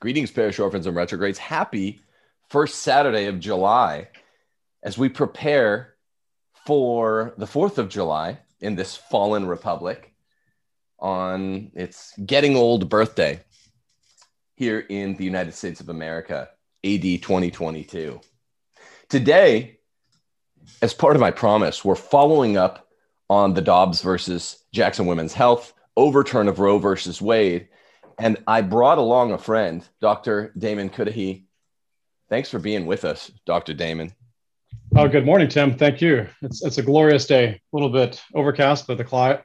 Greetings, parish orphans and retrogrades. Happy first Saturday of July as we prepare for the 4th of July in this fallen republic on its getting old birthday here in the United States of America, AD 2022. Today, as part of my promise, we're following up on the Dobbs versus Jackson Women's Health overturn of Roe versus Wade and I brought along a friend, Dr. Damon Cudahy. Thanks for being with us, Dr. Damon. Oh, good morning, Tim. Thank you. It's, it's a glorious day. A little bit overcast, but the, cli-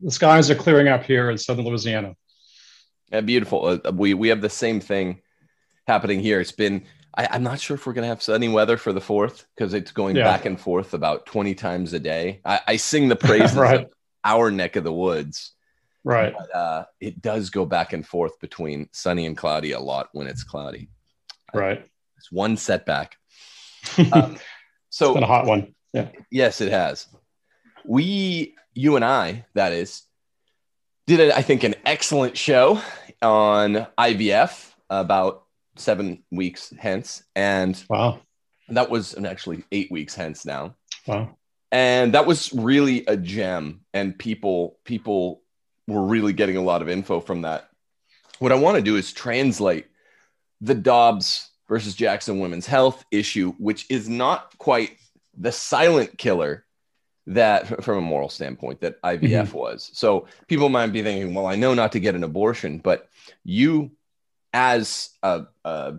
the skies are clearing up here in southern Louisiana. Yeah, beautiful. Uh, we, we have the same thing happening here. It's been, I, am not sure if we're going to have sunny weather for the fourth because it's going yeah. back and forth about 20 times a day. I, I sing the praises right. of our neck of the woods Right. But, uh, it does go back and forth between sunny and cloudy a lot when it's cloudy. Right. It's one setback. Um, so it's been a hot one. Yeah. Yes, it has. We, you and I, that is, did I think an excellent show on IVF about seven weeks hence, and wow, that was actually eight weeks hence now. Wow, and that was really a gem, and people people we're really getting a lot of info from that. What I want to do is translate the Dobbs versus Jackson women's health issue, which is not quite the silent killer that, from a moral standpoint, that IVF mm-hmm. was. So people might be thinking, well, I know not to get an abortion, but you, as a, a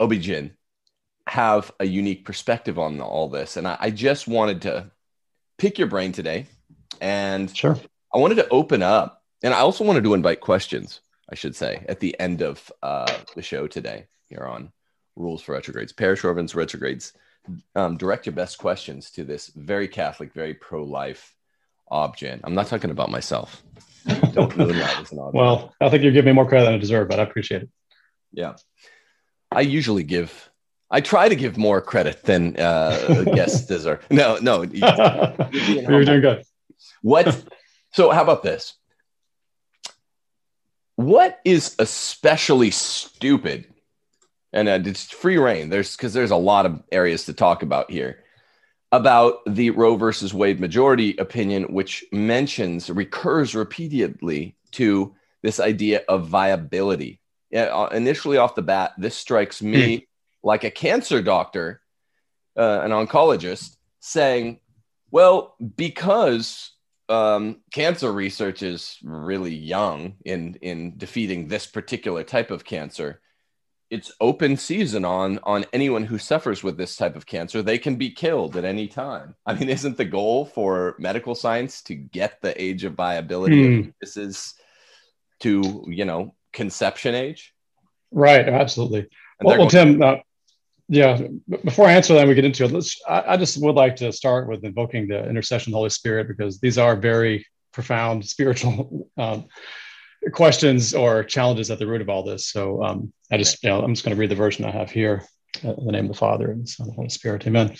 OB-GYN, have a unique perspective on all this. And I, I just wanted to pick your brain today and sure. I wanted to open up, and I also wanted to invite questions, I should say, at the end of uh, the show today here on Rules for Retrogrades. Parish Orphans Retrogrades, um, direct your best questions to this very Catholic, very pro life OB-GYN. I'm not talking about myself. Don't really as an Well, I think you give me more credit than I deserve, but I appreciate it. Yeah. I usually give I try to give more credit than uh, guests deserve. No, no, you, are doing good. What so, how about this? What is especially stupid? And uh, it's free reign. There's because there's a lot of areas to talk about here about the Roe versus Wade majority opinion, which mentions recurs repeatedly to this idea of viability. Yeah, uh, initially off the bat, this strikes me mm. like a cancer doctor, uh, an oncologist, saying, "Well, because um, cancer research is really young in in defeating this particular type of cancer. It's open season on on anyone who suffers with this type of cancer. They can be killed at any time. I mean, isn't the goal for medical science to get the age of viability hmm. This is to you know conception age? Right. Absolutely. well, well Tim, uh, yeah, before I answer that, we get into it. Let's. I, I, just would like to start with invoking the intercession of the Holy Spirit because these are very profound spiritual um, questions or challenges at the root of all this. So um, I just, you know, I'm just going to read the version I have here. Uh, in the name of the Father and the Son and the Holy Spirit. Amen.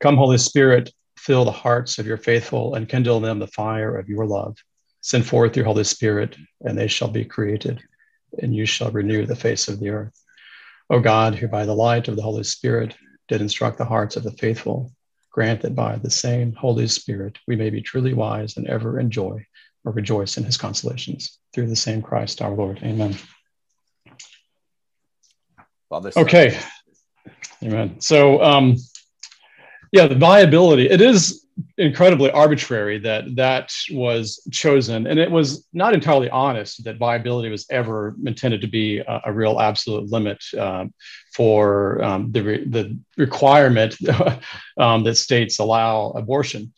Come, Holy Spirit, fill the hearts of your faithful and kindle in them the fire of your love. Send forth your Holy Spirit, and they shall be created, and you shall renew the face of the earth. O God, who by the light of the Holy Spirit did instruct the hearts of the faithful, grant that by the same Holy Spirit we may be truly wise and ever enjoy or rejoice in his consolations. Through the same Christ our Lord. Amen. Father, okay. Amen. So, um, yeah, the viability, it is incredibly arbitrary that that was chosen. And it was not entirely honest that viability was ever intended to be a, a real absolute limit um, for um, the, re- the requirement um, that states allow abortion.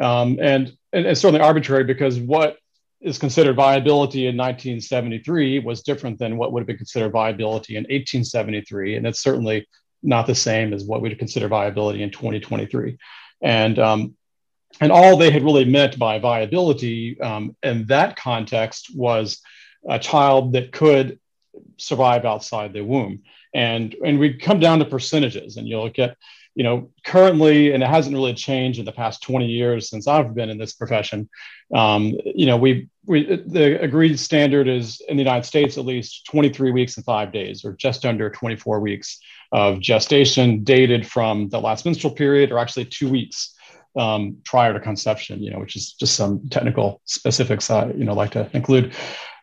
Um, and, and it's certainly arbitrary because what is considered viability in 1973 was different than what would have been considered viability in 1873 and it's certainly not the same as what we'd consider viability in 2023 and um, and all they had really meant by viability um, in that context was a child that could survive outside the womb. And and we come down to percentages, and you look at you know currently, and it hasn't really changed in the past 20 years since I've been in this profession. Um, you know we we the agreed standard is in the United States at least 23 weeks and five days, or just under 24 weeks of gestation, dated from the last menstrual period, or actually two weeks um, prior to conception. You know, which is just some technical specifics I you know like to include.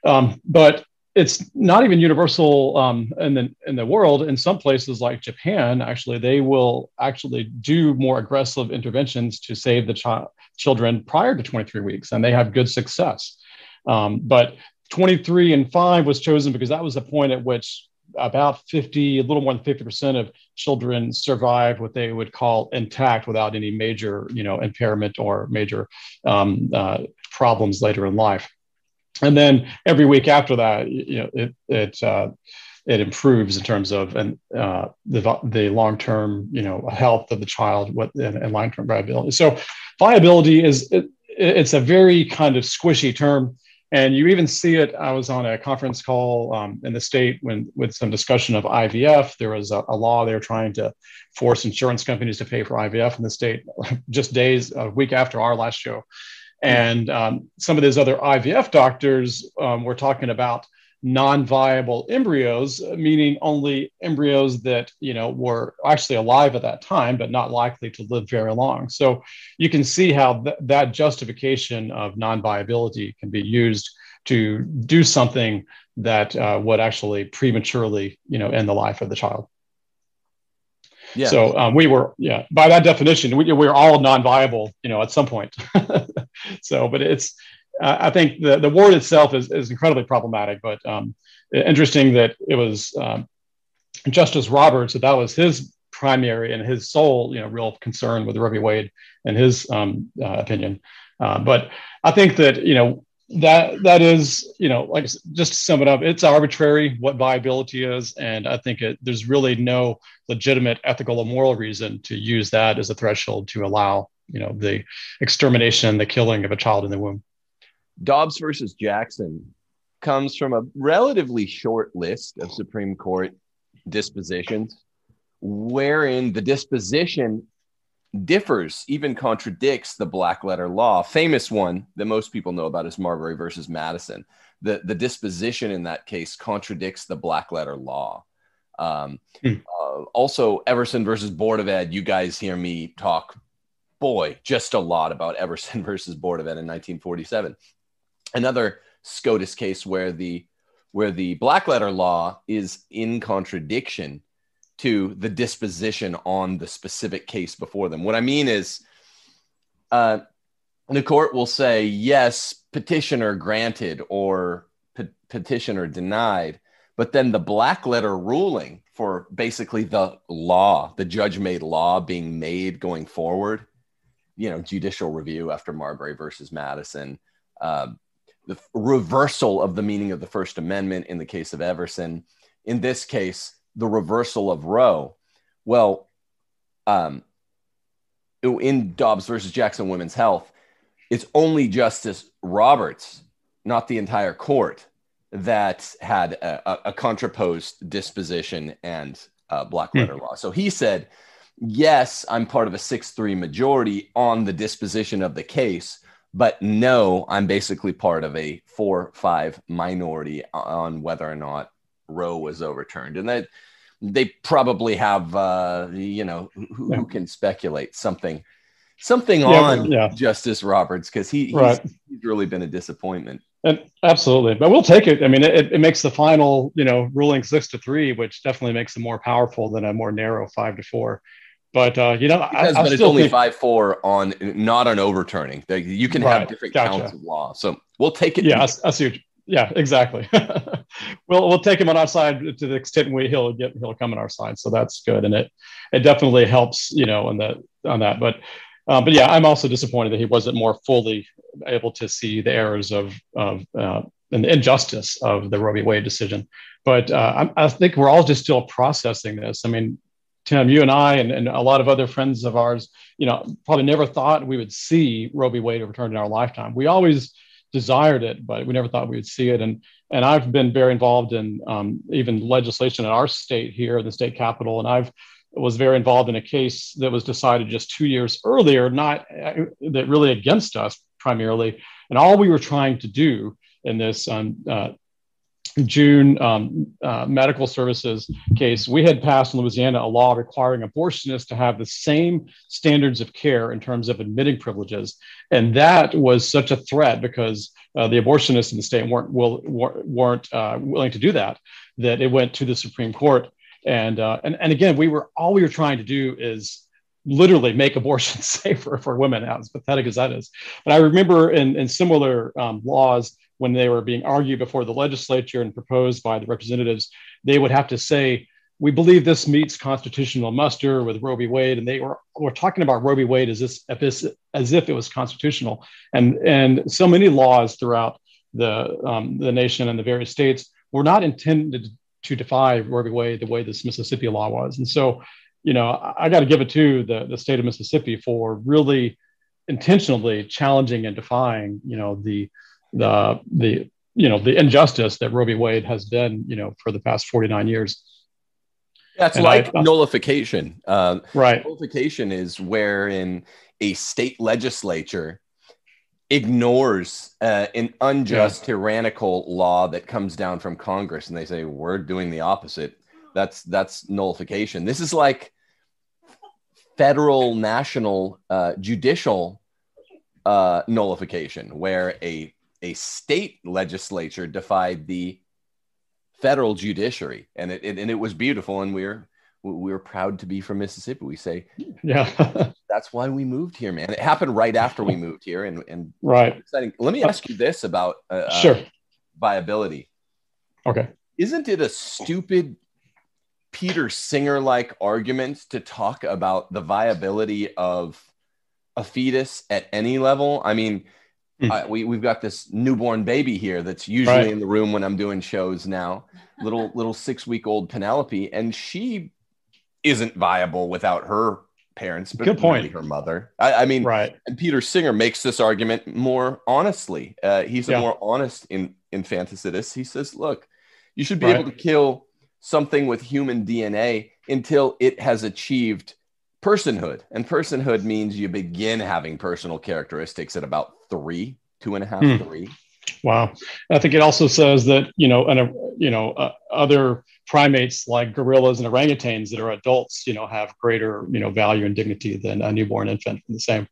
Um, but it's not even universal um, in the in the world. In some places like Japan, actually, they will actually do more aggressive interventions to save the child children prior to 23 weeks, and they have good success. Um, but 23 and five was chosen because that was the point at which about 50, a little more than 50% of children survive what they would call intact without any major, you know, impairment or major um, uh, problems later in life. And then every week after that, you know, it, it, uh, it improves in terms of and uh, the, the long-term, you know, health of the child what, and, and long-term viability. So viability is, it, it's a very kind of squishy term and you even see it. I was on a conference call um, in the state when with some discussion of IVF. There was a, a, law they were trying to force insurance companies to pay for IVF in the state just days, a week after our last show. And um, some of these other IVF doctors um, were talking about non-viable embryos, meaning only embryos that you know were actually alive at that time, but not likely to live very long. So you can see how th- that justification of non-viability can be used to do something that uh, would actually prematurely, you know, end the life of the child. Yeah. So um, we were, yeah, by that definition, we, we were all non-viable, you know, at some point. so, but it's I think the, the word itself is, is incredibly problematic, but um, interesting that it was um, Justice Roberts that that was his primary and his sole, you know, real concern with Roe v. Wade and his um, uh, opinion. Uh, but I think that you know that that is you know like just to sum it up, it's arbitrary what viability is, and I think it, there's really no legitimate ethical or moral reason to use that as a threshold to allow you know the extermination, the killing of a child in the womb. Dobbs versus Jackson comes from a relatively short list of Supreme Court dispositions, wherein the disposition differs, even contradicts the black letter law. Famous one that most people know about is Marbury versus Madison. The, the disposition in that case contradicts the black letter law. Um, hmm. uh, also, Everson versus Board of Ed. You guys hear me talk, boy, just a lot about Everson versus Board of Ed in 1947 another SCOTUS case where the where the black letter law is in contradiction to the disposition on the specific case before them. What I mean is, uh, the court will say yes, petitioner granted or pe- petitioner denied, but then the black letter ruling for basically the law, the judge made law being made going forward, you know, judicial review after Marbury versus Madison. Uh, the reversal of the meaning of the First Amendment in the case of Everson. In this case, the reversal of Roe. Well, um, in Dobbs versus Jackson Women's Health, it's only Justice Roberts, not the entire court, that had a, a contraposed disposition and uh, black letter hmm. law. So he said, yes, I'm part of a 6 3 majority on the disposition of the case, but no, I'm basically part of a four five minority on whether or not Roe was overturned, and that they probably have, uh, you know, who, who, can speculate something, something yeah, on yeah. Justice Roberts because he, right. he's, he's really been a disappointment. And absolutely, but we'll take it. I mean, it, it makes the final, you know, ruling six to three, which definitely makes it more powerful than a more narrow five to four. But uh, you know, I, but it's only think... five four on not on overturning. You can right. have different gotcha. counts of law. So we'll take it. Yeah, I, I, see. What, yeah, exactly. we'll we'll take him on our side to the extent we he'll get he'll come on our side. So that's good, and it it definitely helps. You know, on that on that. But uh, but yeah, I'm also disappointed that he wasn't more fully able to see the errors of of uh, and the injustice of the Roe v. Wade decision. But uh, I, I, think we're all just still processing this. I mean, Tim, you and I and, and a lot of other friends of ours, you know, probably never thought we would see Roe v. Wade overturned in our lifetime. We always desired it, but we never thought we would see it. And and I've been very involved in um, even legislation in our state here, the state capital, and I've was very involved in a case that was decided just two years earlier, not uh, that really against us primarily. And all we were trying to do in this um, uh, June um, uh, medical services case, we had passed in Louisiana a law requiring abortionists to have the same standards of care in terms of admitting privileges. And that was such a threat because uh, the abortionists in the state weren't, will, weren't uh, willing to do that, that it went to the Supreme Court. And, uh, and, and again, we were all we were trying to do is literally make abortion safer for women, as pathetic as that is. But I remember in, in similar um, laws, when they were being argued before the legislature and proposed by the representatives, they would have to say, we believe this meets constitutional muster with Roe v. Wade, and they were, were talking about Roe v. Wade as, this, as if it was constitutional. And, and so many laws throughout the, um, the nation and the various states were not intended to defy Roe v. Wade the way this Mississippi law was. And so, you know, I, I got to give it to the, the state of Mississippi for really intentionally challenging and defying, you know, the the the you know the injustice that Roe v. Wade has been you know for the past 49 years. That's and like I, uh, nullification. Uh, right. Nullification is wherein a state legislature ignores uh, an unjust, yeah. tyrannical law that comes down from Congress, and they say we're doing the opposite. That's that's nullification. This is like federal, national, uh, judicial uh, nullification, where a a state legislature defied the federal judiciary, and it, it and it was beautiful, and we are we were proud to be from Mississippi. We say, yeah, that's why we moved here, man. It happened right after we moved here, and and right. Exciting. Let me ask you this about uh, uh sure viability. Okay, isn't it a stupid Peter Singer like argument to talk about the viability of a fetus at any level? I mean, Mm. we we've got this newborn baby here that's usually right. in the room when I'm doing shows now. Little little six week old Penelope, and she isn't viable without her parents, but good point. Her mother. I, I, mean, right. And Peter Singer makes this argument more honestly. Uh, he's a more honest in infanticidist. He says, look, you should be right. able to kill something with human DNA until it has achieved personhood. And personhood means you begin having personal characteristics at about three, two and a half, hmm. three. Wow. I think it also says that, you know, and, uh, you know, uh, other primates like gorillas and orangutans that are adults, you know, have greater, you know, value and dignity than a newborn infant. The same.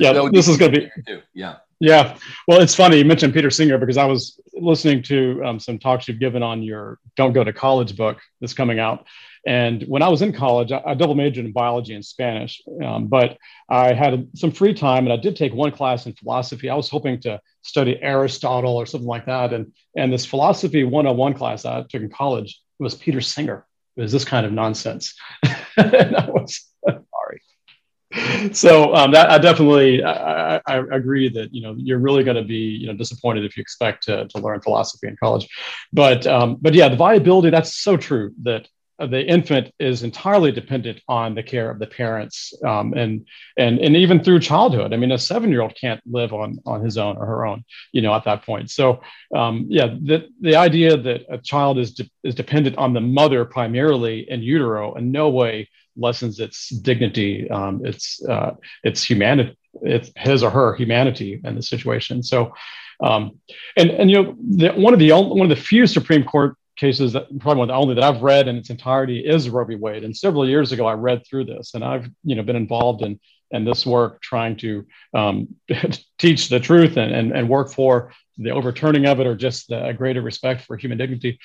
yeah, this is going to be. Too. Yeah. Yeah. Well, it's funny you mentioned Peter Singer because I was listening to um, some talks you've given on your Don't Go to College book that's coming out. And when I was in college, I, I double majored in biology and Spanish, um, but I had some free time and I did take one class in philosophy. I was hoping to study Aristotle or something like that. And, and this philosophy 101 class I took in college was Peter Singer. It was this kind of nonsense. and I was sorry. So um, that I definitely I, I, agree that you know you're really going to be you know disappointed if you expect to, to learn philosophy in college, but um, but yeah the viability that's so true that the infant is entirely dependent on the care of the parents um, and and and even through childhood. I mean a seven year old can't live on on his own or her own you know at that point. So um, yeah the the idea that a child is de- is dependent on the mother primarily in utero in no way lessens its dignity um, its uh, its humanity it's his or her humanity in the situation. So um, and and you know the, one of the one of the few supreme court cases that probably one of the only that I've read in its entirety is Roe v. Wade. And several years ago, I read through this, and I've you know been involved in in this work trying to um, teach the truth and, and and work for the overturning of it or just a greater respect for human dignity.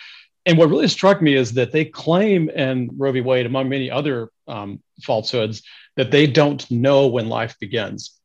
And what really struck me is that they claim in Roe v. Wade, among many other um, falsehoods, that they don't know when life begins.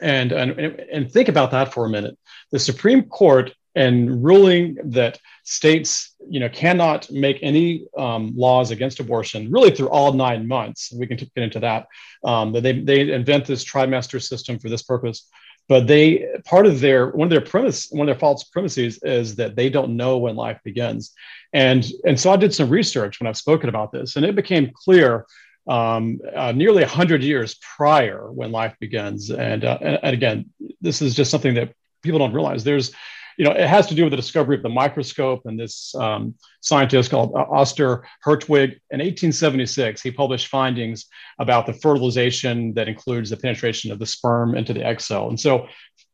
And, and, and think about that for a minute. The Supreme Court and ruling that states you know cannot make any um, laws against abortion really through all nine months we can get into that. Um, that they, they invent this trimester system for this purpose. But they part of their one of their premise one of their false premises is that they don't know when life begins. And and so i did some research when i've spoken about this and it became clear um, uh, nearly 100 years prior when life begins. And, uh, and, and again this is just something that people don't realize. There's you know, it has to do with the discovery of the microscope and this um, scientist called uh, Oscar Hertwig. In 1876, he published findings about the fertilization that includes the penetration of the sperm into the egg cell. And so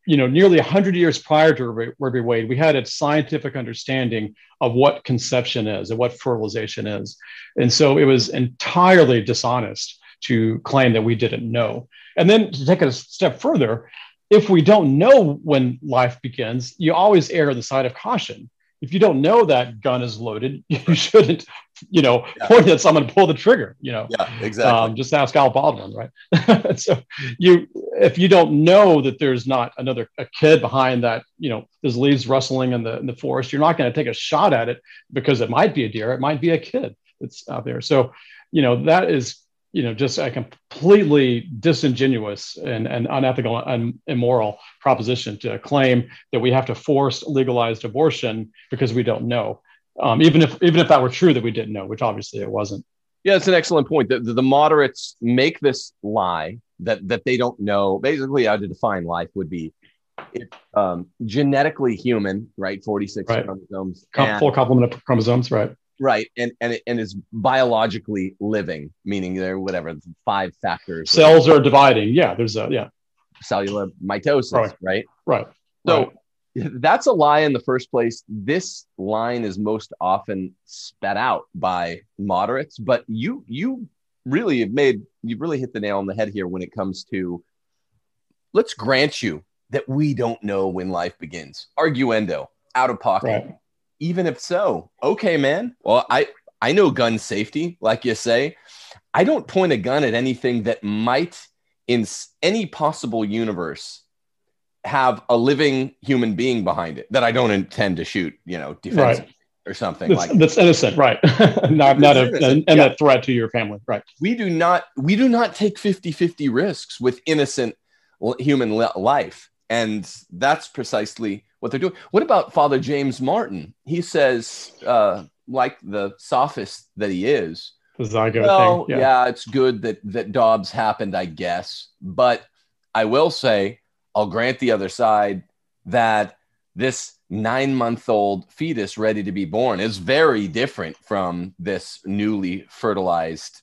you know, nearly 100 years prior to v. Wade, we had a scientific understanding of what conception is and what fertilization is. And so it was entirely dishonest to claim that we didn't know. And then to take it a step further, if we don't know when life begins, you always err on the side of caution. If you don't know that gun is loaded, you shouldn't, you know, yeah. point at someone to pull the trigger. You know, yeah, exactly. Um, just ask Alec Baldwin, right? so you, if you don't know that there's not another a kid behind that, you know, there's leaves rustling in the in the forest, you're not going to take a shot at it because it might be a deer, it might be a kid that's out there. So, you know, that is you know just a completely disingenuous and, and unethical and immoral proposition to claim that we have to force legalized abortion because we don't know. Um, even if even if that were true that we didn't know which obviously it wasn't. Yeah it's an excellent point. The, the, moderates make this lie that that they don't know. Basically how to define life would be it, um, genetically human right 46 right. chromosomes Com- full complement of chromosomes right right and and and is biologically living meaning there whatever five factors. Cells are dividing. Yeah there's a yeah. Cellular mitosis right. right, right. so right. that's a lie in the first place. This line is most often spat out by moderates but you you really have made you've really hit the nail on the head here when it comes to let's grant you that we don't know when life begins. Arguendo out of pocket. Right even if so, okay, man. Well, I I know gun safety, like you say. I don't point a gun at anything that might, in any possible universe, have a living human being behind it that I don't intend to shoot. You know, defense right. or something that's, like that's innocent, right? not not a, and yeah. a threat to your family, right? We do not we do not take 50-50 risks with innocent human life, and that's precisely what they're doing. What about Father James Martin? He says, uh, like the sophist that he is, the zygote well, thing. Yeah. yeah, it's good that that Dobbs happened, I guess. But I will say, I'll grant the other side that this nine month old fetus ready to be born is very different from this newly fertilized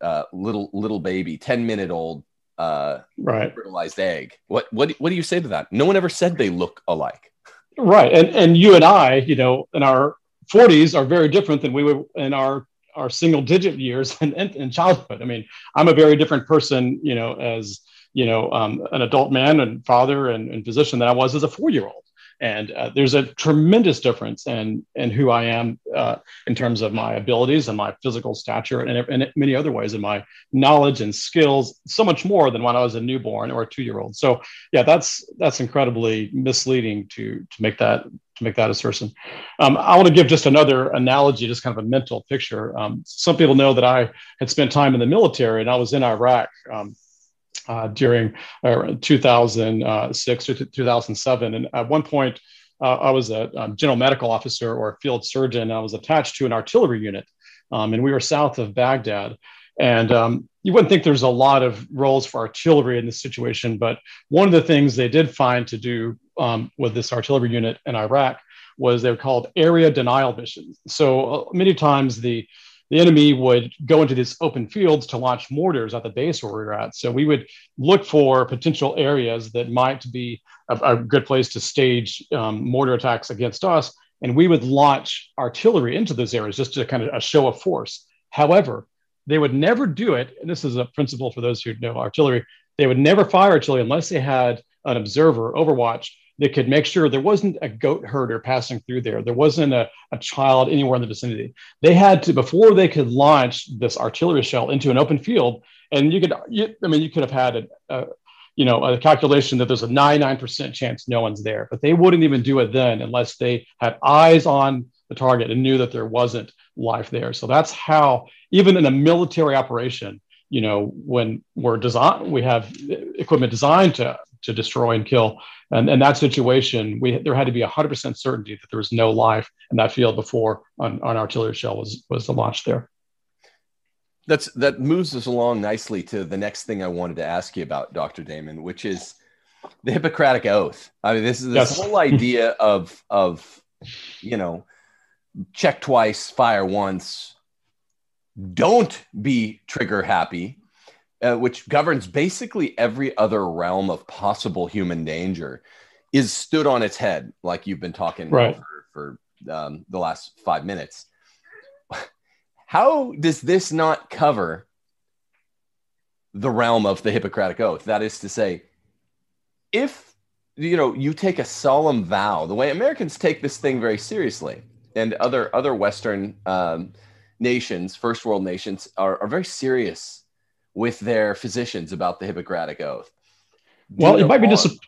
uh, little little baby, 10 minute old uh, right. fertilized egg. What, what, what do you say to that? No one ever said they look alike. Right. And, and you and I, you know, in our 40s are very different than we were in our, our single digit years in, in, in childhood. I mean, I'm a very different person, you know, as, you know, um, an adult man and father and, and physician than I was as a four year old. And uh, there's a tremendous difference in, in who I am uh, in terms of my abilities and my physical stature and in many other ways in my knowledge and skills, so much more than when I was a newborn or a two year old. So yeah, that's that's incredibly misleading to to make that to make that assertion. Um, I want to give just another analogy, just kind of a mental picture. Um, some people know that I had spent time in the military and I was in Iraq. Um, uh, during uh, 2006 or 2007. And at one point, uh, I was a um, general medical officer or a field surgeon. I was attached to an artillery unit, um, and we were south of Baghdad. And um, you wouldn't think there's a lot of roles for artillery in this situation, but one of the things they did find to do um, with this artillery unit in Iraq was they were called area denial missions. So uh, many times the the enemy would go into these open fields to launch mortars at the base where we were at. So we would look for potential areas that might be a, a good place to stage um, mortar attacks against us. And we would launch artillery into those areas just to kind of a show of force. However, they would never do it. And this is a principle for those who know artillery. They would never fire artillery unless they had an observer, overwatch, that could make sure there wasn't a goat herder passing through there. There wasn't a, a child anywhere in the vicinity. They had to, before they could launch this artillery shell into an open field, and you could, you, I mean, you could have had a, a, you know, a calculation that there's a 99% chance no one's there, but they wouldn't even do it then unless they had eyes on the target and knew that there wasn't life there. So that's how, even in a military operation, you know, when we're design, we have equipment designed to to destroy and kill. And in that situation, we there had to be 100% certainty that there was no life in that field before an, an artillery shell was was launched there. That's that moves us along nicely to the next thing I wanted to ask you about, Dr. Damon, which is the Hippocratic Oath. I mean, this is this yes. whole idea of of you know, check twice, fire once. Don't be trigger happy uh, which governs basically every other realm of possible human danger, is stood on its head, like you've been talking right. for, for um, the last five minutes. How does this not cover the realm of the Hippocratic Oath? That is to say, if you know you take a solemn vow, the way Americans take this thing very seriously, and other other Western um, nations, first world nations, are, are very serious with their physicians about the Hippocratic Oath. Do well, it might be just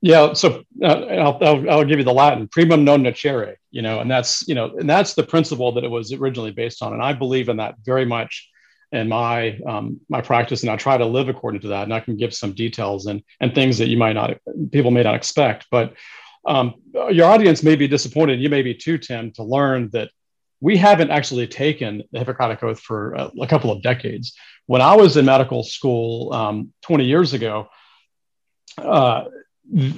yeah. So uh, I'll, I'll, I'll, give you the Latin primum non nocere, you know, and that's you know, and that's the principle that it was originally based on, and I believe in that very much in my um, my practice, and I try to live according to that. And I can give some details and and things that you might not people may not expect, but. Um, your audience may be disappointed. You may be too, Tim, to learn that we haven't actually taken the Hippocratic Oath for a, a couple of decades. When I was in medical school um, 20 years ago, uh,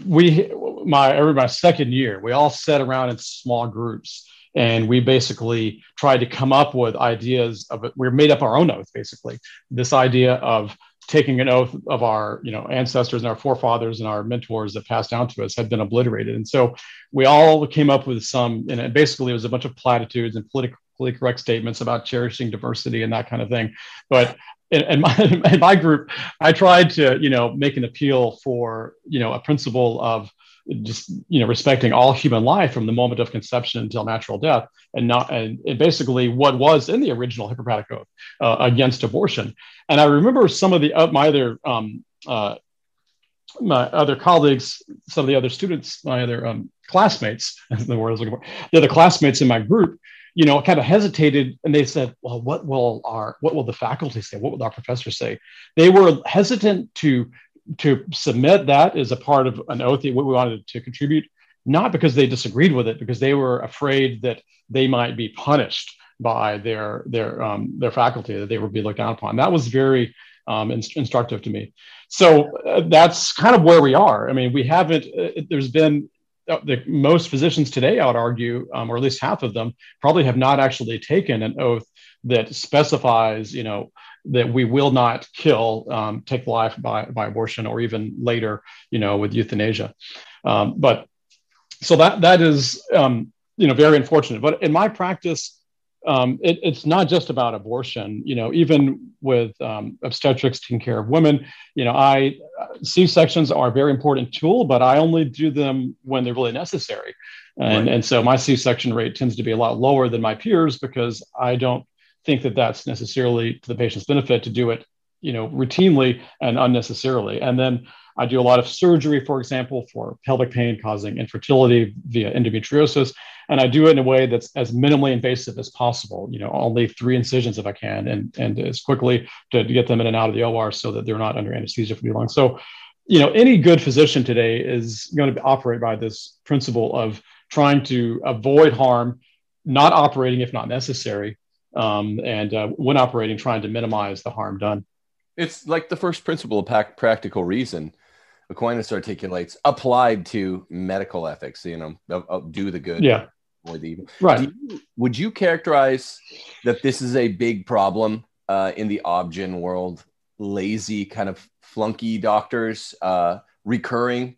we my every my second year, we all sat around in small groups and we basically tried to come up with ideas of it. We made up our own oath, basically. This idea of taking an oath of our you know ancestors and our forefathers and our mentors that passed down to us had been obliterated. And so we all came up with some and basically it was a bunch of platitudes and politically correct statements about cherishing diversity and that kind of thing. But in, in, my, in my group i tried to you know make an appeal for you know a principle of just you know respecting all human life from the moment of conception until natural death and not and, and basically what was in the original hippocratic oath uh, against abortion. And i remember some of the uh, my other um, uh, my other colleagues some of the other students my other um, classmates the word I was looking for the other classmates in my group you know kind of hesitated and they said well what will our what will the faculty say? What will our professors say? They were hesitant to to submit that as a part of an oath that we wanted to contribute, not because they disagreed with it, because they were afraid that they might be punished by their their um, their faculty, that they would be looked down upon. That was very um, instructive to me. So uh, that's kind of where we are. I mean, we haven't. Uh, there's been uh, the most physicians today, I would argue, um, or at least half of them, probably have not actually taken an oath that specifies, you know, that we will not kill, um, take life by, by abortion or even later, you know, with euthanasia. Um, but so that that is, um, you know, very unfortunate. But in my practice, um, it, it's not just about abortion. You know, even with um, obstetrics taking care of women, you know, I C sections are a very important tool, but I only do them when they're really necessary. And, right. and so my C section rate tends to be a lot lower than my peers because I don't think that that's necessarily to the patient's benefit to do it you know routinely and unnecessarily. And then i do a lot of surgery for example for pelvic pain causing infertility via endometriosis. And i do it in a way that's as minimally invasive as possible you know only three incisions if i can and and as quickly to, to get them in and out of the or so that they're not under anesthesia for too long. So you know any good physician today is going to operate by this principle of trying to avoid harm not operating if not necessary um, and uh, when operating, trying to minimize the harm done. It's like the first principle of practical reason. Aquinas articulates applied to medical ethics. You know, do the good, yeah, avoid the evil. Right. You, would you characterize that this is a big problem uh, in the obgyn world? Lazy kind of flunky doctors uh, recurring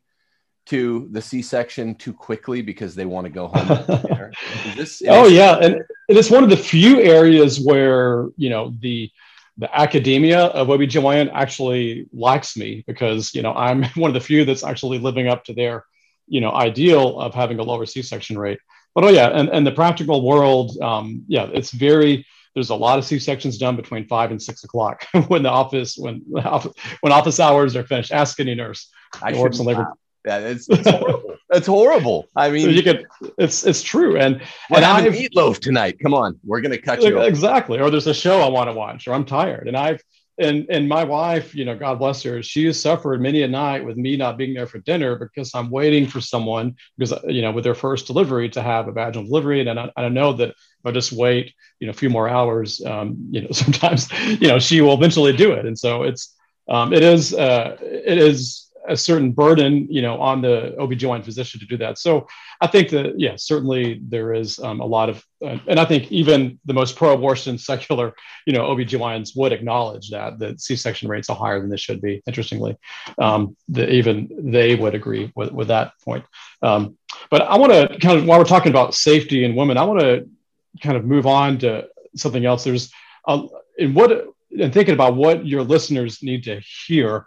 to the C-section too quickly because they want to go home. this, oh yeah, and it's one of the few areas where you know the the academia of OBGYN actually likes me because you know I'm one of the few that's actually living up to their you know ideal of having a lower C-section rate. But oh yeah, and, and the practical world, um, yeah, it's very there's a lot of C-sections done between five and six o'clock when the office when when office hours are finished. Ask any nurse. I works in labor. Yeah, it's, it's horrible. it's horrible. I mean, you could. It's it's true. And we're and having I've, meatloaf tonight. Come on, we're gonna cut you. Exactly. Or there's a show I want to watch, or I'm tired. And I've and and my wife, you know, God bless her, she has suffered many a night with me not being there for dinner because I'm waiting for someone because you know with their first delivery to have a vaginal delivery, and I, I know that if I just wait, you know, a few more hours, um, you know, sometimes you know she will eventually do it, and so it's um, it is uh, it is a certain burden, you know, on the OB/GYN physician to do that. So I think that, yeah, certainly there is um, a lot of, uh, and I think even the most pro-abortion secular, you know, OB/GYNs would acknowledge that the C-section rates are higher than they should be. Interestingly, um, the, even they would agree with, with that point. Um, but I want to kind of, while we're talking about safety in women, I want to kind of move on to something else. There's, uh, in what, and thinking about what your listeners need to hear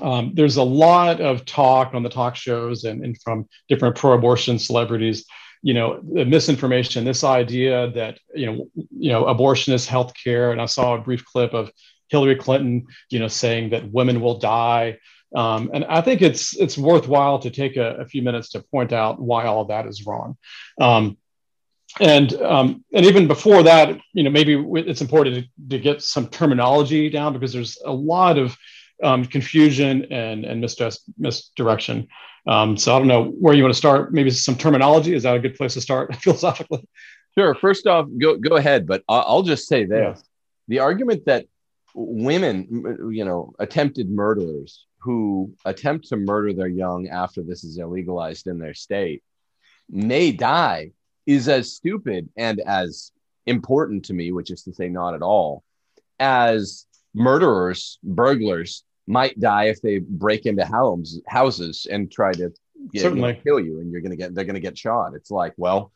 um, there's a lot of talk on the talk shows and, and from different pro-abortion celebrities you know the misinformation this idea that you know you know abortion is health care and i saw a brief clip of hillary clinton you know saying that women will die. Um, and i think it's it's worthwhile to take a, a, few minutes to point out why all of that is wrong. Um, and um, and even before that you know maybe it's important to, to get some terminology down because there's a lot of um, confusion and, and misdirection. Um, so I don't know where you want to start. Maybe some terminology. Is that a good place to start philosophically? Sure. First off, go go ahead. But I'll just say this: yeah. the argument that women, you know, attempted murderers who attempt to murder their young after this is illegalized in their state may die is as stupid and as important to me, which is to say, not at all, as murderers, burglars might die if they break into homes houses and try to get, Certainly. You know, kill you and you're gonna get they're gonna get shot. It's like, well,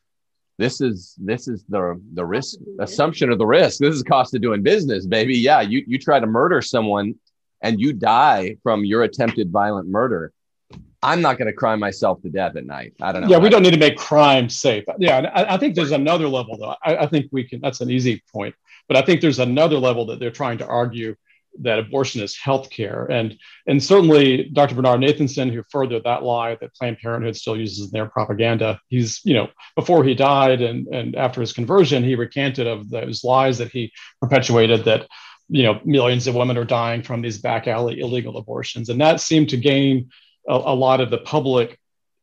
this is this is the the risk assumption of the risk. This is cost of doing business, baby. Yeah, you you try to murder someone and you die from your attempted violent murder. I'm not going to cry myself to death at night. I don't know. Yeah, we don't need to make crime safe. Yeah, I, I think there's another level though. I, I think we can. That's an easy point, but I think there's another level that they're trying to argue that abortion is health care. And, and certainly Dr. Bernard Nathanson, who furthered that lie that Planned Parenthood still uses in their propaganda, he's, you know, before he died and, and after his conversion, he recanted of those lies that he perpetuated that, you know, millions of women are dying from these back alley illegal abortions. And that seemed to gain a, a lot of the public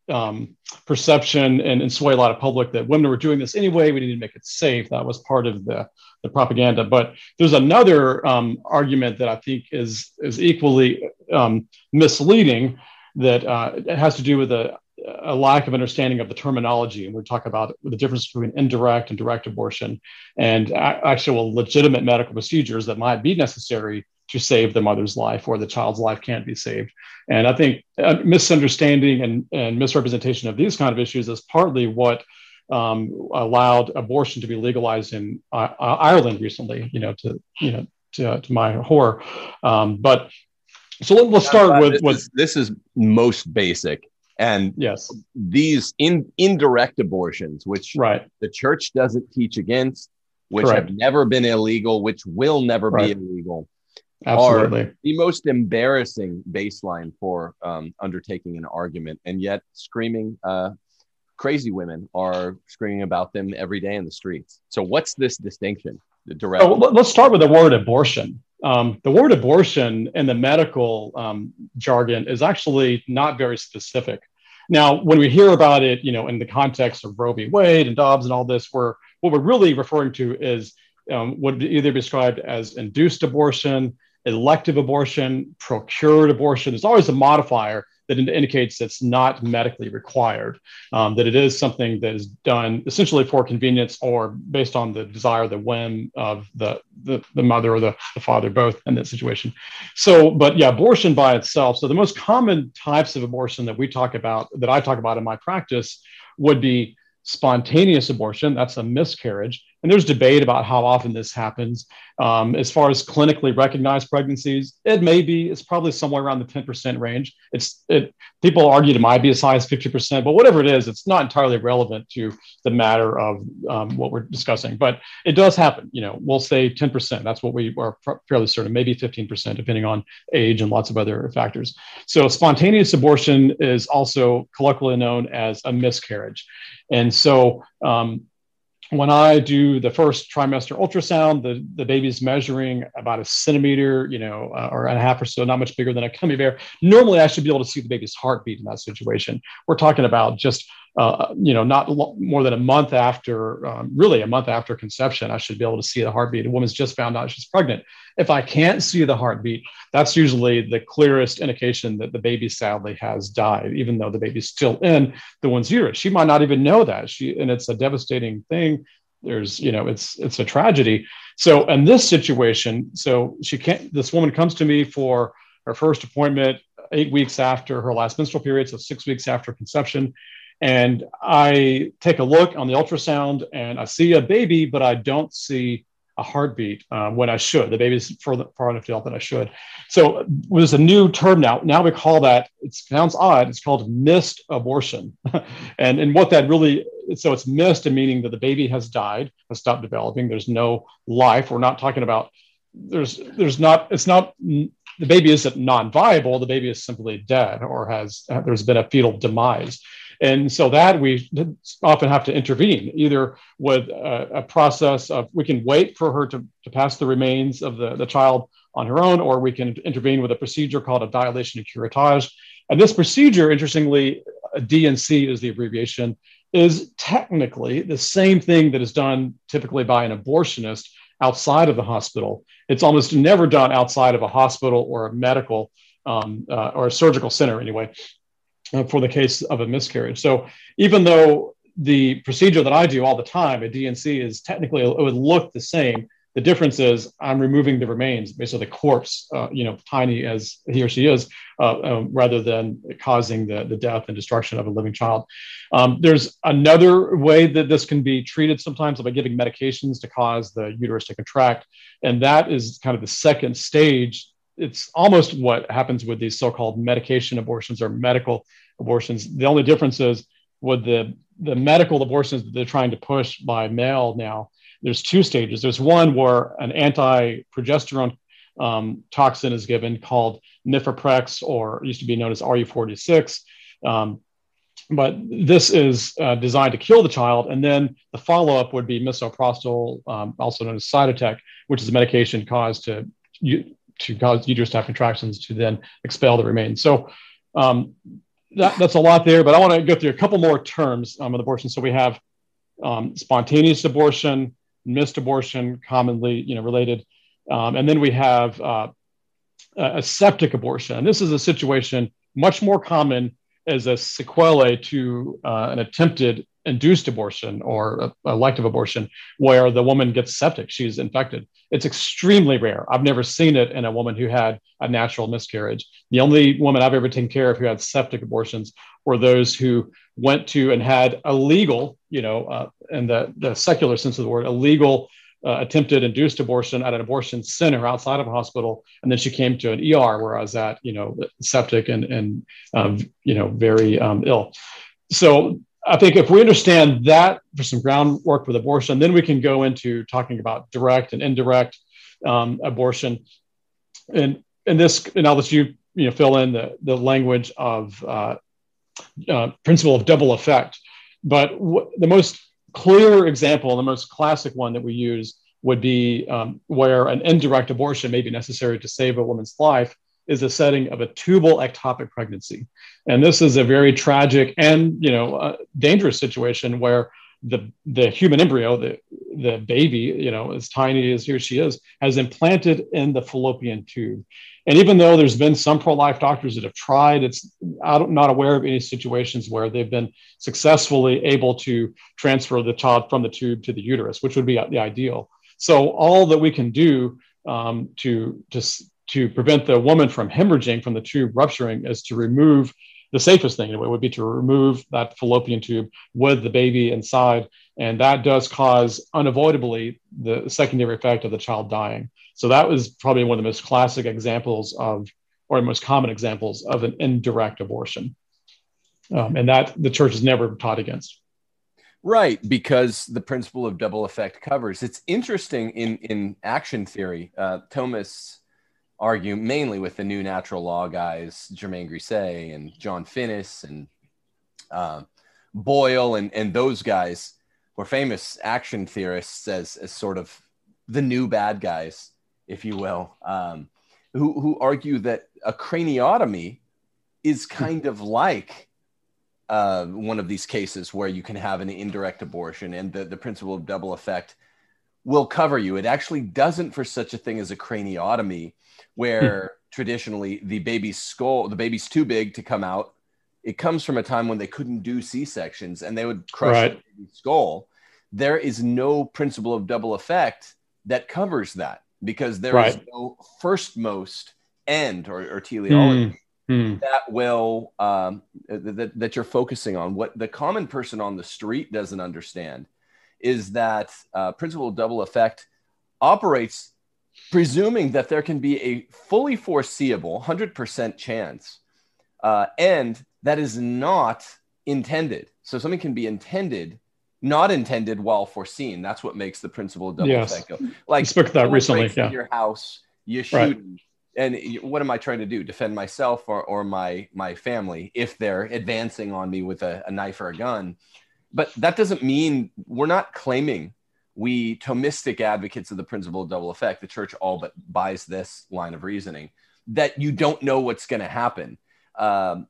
um, perception and, and sway a lot of public that women were doing this anyway. We need to make it safe. That was part of the the propaganda. But there's another um, argument that I think is is equally um, misleading that uh, it has to do with a, a, lack of understanding of the terminology. And we're talking about the difference between indirect and direct abortion and actual legitimate medical procedures that might be necessary to save the mother's life or the child's life can't be saved. And I think misunderstanding and, and misrepresentation of these kind of issues is partly what um, allowed abortion to be legalized in uh, uh, Ireland recently. You know, to you know to, to my horror. Um, but so let, us start with this what is, this is most basic. And yes, these in, indirect abortions, which right. the church doesn't teach against, which Correct. have never been illegal, which will never right. be illegal, Absolutely. are the most embarrassing baseline for um, undertaking an argument. And yet, screaming uh, crazy women are screaming about them every day in the streets. So what's this distinction? Direct. Oh, let's start with the word abortion. Um, the word abortion in the medical um, jargon is actually not very specific. Now, when we hear about it, you know, in the context of Roe v. Wade and Dobbs and all this, we're what we're really referring to is um, would either be described as induced abortion, elective abortion, procured abortion. There's always a modifier that indicates it's not medically required, um, that it is something that is done essentially for convenience or based on the desire, the whim of the, the, the mother or the, the father, both in that situation. So, but yeah, abortion by itself. So the most common types of abortion that we talk about, that I talk about in my practice, would be spontaneous abortion. That's a miscarriage. And there's debate about how often this happens. Um, as far as clinically recognized pregnancies, it may be, it's probably somewhere around the 10% range. It's it, people argue it might be as high as 50%, but whatever it is, it's not entirely relevant to the matter of um, what we're discussing. But it does happen. You know, we'll say 10%. That's what we are fairly certain, maybe 15%, depending on age and lots of other factors. So spontaneous abortion is also colloquially known as a miscarriage. And so um, when I do the first trimester ultrasound, the, the baby's measuring about a centimeter, you know, uh, or a half or so, not much bigger than a gummy bear. Normally, I should be able to see the baby's heartbeat in that situation. We're talking about just uh, you know, not lo- more than a month after, um, really a month after conception, I should be able to see the heartbeat. A woman's just found out she's pregnant. If I can't see the heartbeat, that's usually the clearest indication that the baby sadly has died, even though the baby's still in the woman's uterus. She might not even know that. She and it's a devastating thing. There's, you know, it's it's a tragedy. So in this situation, so she can't. This woman comes to me for her first appointment eight weeks after her last menstrual period, so six weeks after conception. And I take a look on the ultrasound and I see a baby, but I don't see a heartbeat um, when I should. The baby's far enough developed than I should. So there's a new term now. Now we call that, it sounds odd, it's called missed abortion. and, and what that really, so it's missed, meaning that the baby has died, has stopped developing. There's no life. We're not talking about, there's, there's not, it's not, the baby isn't non-viable. The baby is simply dead or has, there's been a fetal demise. And so that we often have to intervene either with a, a, process of we can wait for her to, to pass the remains of the, the child on her own, or we can intervene with a procedure called a dilation and curettage. And this procedure, interestingly, DNC is the abbreviation, is technically the same thing that is done typically by an abortionist outside of the hospital. It's almost never done outside of a hospital or a medical um, uh, or a surgical center anyway uh, for the case of a miscarriage. So even though the procedure that I do all the time at DNC is technically it would look the same. The difference is I'm removing the remains, basically the corpse, uh, you know, tiny as he or she is, uh, um, rather than causing the, the death and destruction of a living child. Um, there's another way that this can be treated sometimes by giving medications to cause the uterus to contract. And that is kind of the second stage it's almost what happens with these so-called medication abortions or medical abortions. The only difference is with the the medical abortions that they're trying to push by mail now. There's two stages. There's one where an anti-progesterone um, toxin is given called Mifeprex, or used to be known as RU46. Um, but this is uh, designed to kill the child. And then the follow up would be misoprostol, um, also known as Cytotec, which is a medication caused to to cause uterus staph contractions to then expel the remains. So um, that, that's a lot there, but I want to go through a couple more terms um, of abortion. So we have um, spontaneous abortion, missed abortion, commonly you know related, um, and then we have uh, a septic abortion. This is a situation much more common as a sequelae to uh, an attempted induced abortion or elective abortion where the woman gets septic she's infected. It's extremely rare. I've never seen it in a woman who had a natural miscarriage. The only woman i've ever taken care of who had septic abortions were those who went to and had illegal you know uh, in the, the secular sense of the word a illegal uh, attempted induced abortion at an abortion center outside of a hospital, and then she came to an ER where I was at, you know, septic and and um, you know very um, ill. So I think if we understand that for some groundwork with abortion, then we can go into talking about direct and indirect um, abortion. And and this, and I'll let you you know fill in the the language of uh, uh, principle of double effect. But w- the most clear example, the most classic one that we use would be um, where an indirect abortion may be necessary to save a woman's life is the setting of a tubal ectopic pregnancy. And this is a very tragic and you know uh, dangerous situation where the the human embryo, the the baby, you know, as tiny as here she is, has implanted in the fallopian tube. And even though there's been some pro-life doctors that have tried, it's I'm not aware of any situations where they've been successfully able to transfer the child from the tube to the uterus, which would be the ideal. So all that we can do um, to to to prevent the woman from hemorrhaging from the tube rupturing is to remove the safest thing anyway would be to remove that fallopian tube with the baby inside and that does cause unavoidably the secondary effect of the child dying. So that was probably one of the most classic examples of or most common examples of an indirect abortion um, and that the church has never taught against. Right because the principle of double effect covers. It's interesting in in action theory uh, thomas argue mainly with the new natural law guys, Germain Grisez and John Finnis and uh, Boyle and, and those guys were famous action theorists as, as sort of the new bad guys, if you will, um, who, who argue that a craniotomy is kind of like uh, one of these cases where you can have an indirect abortion and the, the principle of double effect will cover you. It actually doesn't for such a thing as a craniotomy, where hmm. traditionally the baby's skull, the baby's too big to come out. It comes from a time when they couldn't do C sections and they would crush right. the skull. There is no principle of double effect that covers that because there right. is no firstmost end or, or teleology. Mm that will um, that, that you're focusing on. What the common person on the street doesn't understand is that uh, principle of double effect operates presuming that there can be a fully foreseeable 100% chance uh, and that is not intended. So something can be intended, not intended while foreseen. That's what makes the principle of double yes. effect go. Like, spoke that recently. Yeah. Your house, you shoot right and what am I trying to do? Defend myself or, or my my family if they're advancing on me with a, a knife or a gun. But that doesn't mean we're not claiming we Thomistic advocates of the principle of double effect. The church all but buys this line of reasoning that you don't know what's going to happen. Um,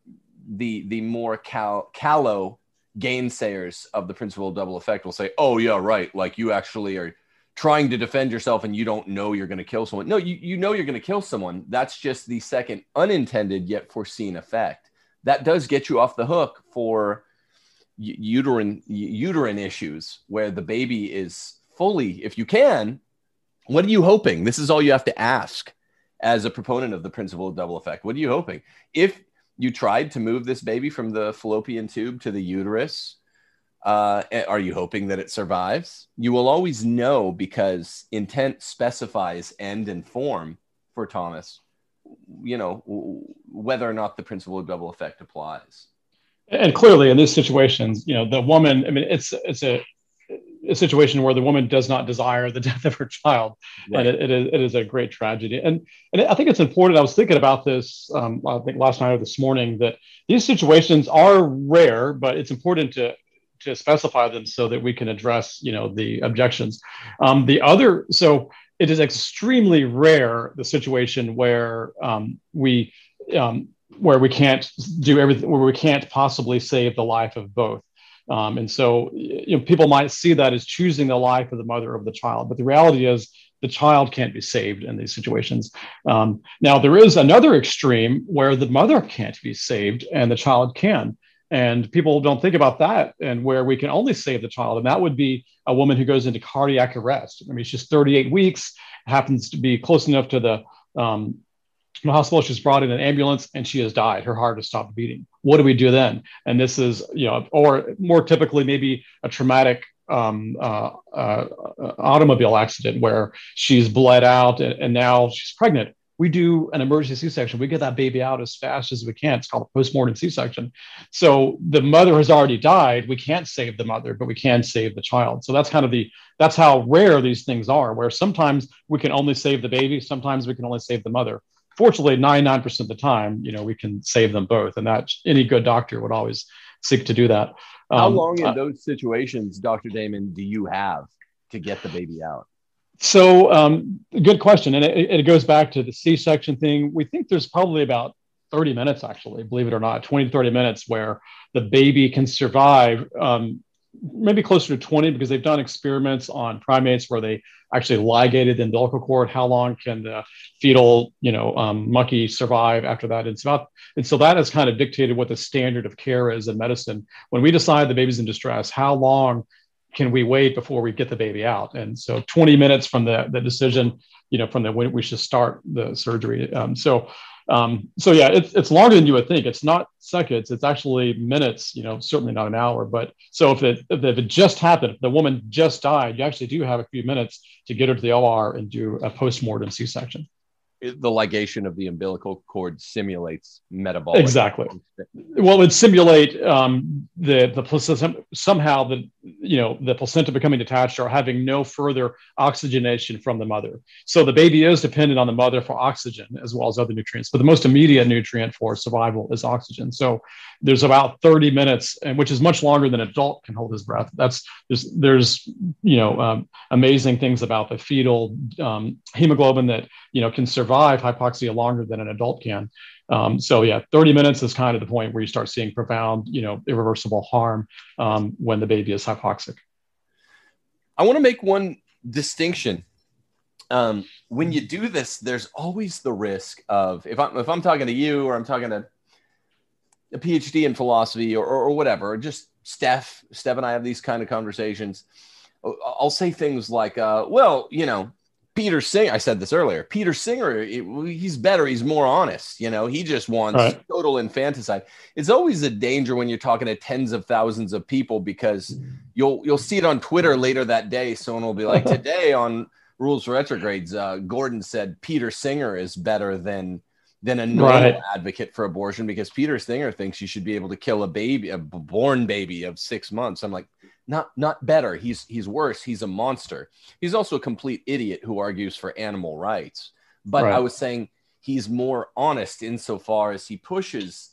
the the more cal- callow gainsayers of the principle of double effect will say, "Oh yeah, right. Like you actually are trying to defend yourself and you don't know you're going to kill someone. No, you, you know you're going to kill someone. That's just the second unintended yet foreseen effect. That does get you off the hook for uterine uterine issues where the baby is fully if you can what are you hoping this is all you have to ask as a proponent of the principle of double effect what are you hoping if you tried to move this baby from the fallopian tube to the uterus uh, are you hoping that it survives? You will always know because intent specifies end and form for Thomas, you know, whether or not the principle of double effect applies. And clearly in these situations, you know, the woman, I mean, it's, it's a, a situation where the woman does not desire the death of her child, right. and it, it, is, it is a great tragedy. And and I think it's important. I was thinking about this, um, I think last night or this morning, that these situations are rare, but it's important to to specify them so that we can address you know the objections um, the other so it is extremely rare the situation where um, we um, where we can't do everything where we can't possibly save the life of both um, and so you know, people might see that as choosing the life of the mother of the child but the reality is the child can't be saved in these situations. Um, now, there is another extreme where the mother can't be saved and the child can. And people don't think about that and where we can only save the child. And that would be a woman who goes into cardiac arrest. I mean, she's 38 weeks, happens to be close enough to the, um, the hospital. She's brought in an ambulance and she has died. Her heart has stopped beating. What do we do then? And this is, you know, or more typically, maybe a traumatic um, uh, uh, automobile accident where she's bled out and, and now she's pregnant we do an emergency C-section. We get that baby out as fast as we can. It's called a postmortem C-section. So the mother has already died. We can't save the mother, but we can save the child. So that's kind of the that's how rare these things are. Where sometimes we can only save the baby, sometimes we can only save the mother. Fortunately, 99% of the time, you know, we can save them both, and that any good doctor would always seek to do that. How um, long in uh, those situations, Dr. Damon, do you have to get the baby out? So, um, good question. And it, it goes back to the C section thing. We think there's probably about 30 minutes, actually, believe it or not, 20 to 30 minutes where the baby can survive. Um, maybe closer to 20 because they've done experiments on primates where they actually ligated the umbilical cord. How long can the fetal, you know, um, monkey survive after that? It's about, and so that has kind of dictated what the standard of care is in medicine. When we decide the baby's in distress, how long can we wait before we get the baby out? And so 20 minutes from the, the decision, you know, from the when we should start the surgery. Um, so, um, so yeah, it's, it's longer than you would think. It's not seconds, it's actually minutes, you know, certainly not an hour. But so if it, if it just happened, if the woman just died, you actually do have a few minutes to get her to the OR and do a post-mortem C-section the ligation of the umbilical cord simulates metabolic. Exactly. Well, it simulate um, the the placenta somehow the you know the placenta becoming detached or having no further oxygenation from the mother. So the baby is dependent on the mother for oxygen as well as other nutrients. But the most immediate nutrient for survival is oxygen. So there's about 30 minutes, and which is much longer than an adult can hold his breath. That's there's there's you know um, amazing things about the fetal um, hemoglobin that you know can survive hypoxia longer than an adult can. Um, so yeah, 30 minutes is kind of the point where you start seeing profound, you know, irreversible harm um, when the baby is hypoxic. I want to make one distinction. Um, when you do this, there's always the risk of if I'm if I'm talking to you or I'm talking to a PhD in philosophy or, or, or whatever, just Steph, Steph and I have these kind of conversations. I'll say things like, uh, well, you know, Peter Singer, I said this earlier. Peter Singer, he's better. He's more honest. You know, he just wants right. total infanticide. It's always a danger when you're talking to tens of thousands of people because you'll you'll see it on Twitter later that day. Someone will be like, "Today on Rules for Retrogrades, uh, Gordon said Peter Singer is better than than a normal right. advocate for abortion because Peter Singer thinks you should be able to kill a baby, a born baby of six months." I'm like, not not better. He's he's worse. He's a monster. He's also a complete idiot who argues for animal rights. But right. I was saying he's more honest insofar as he pushes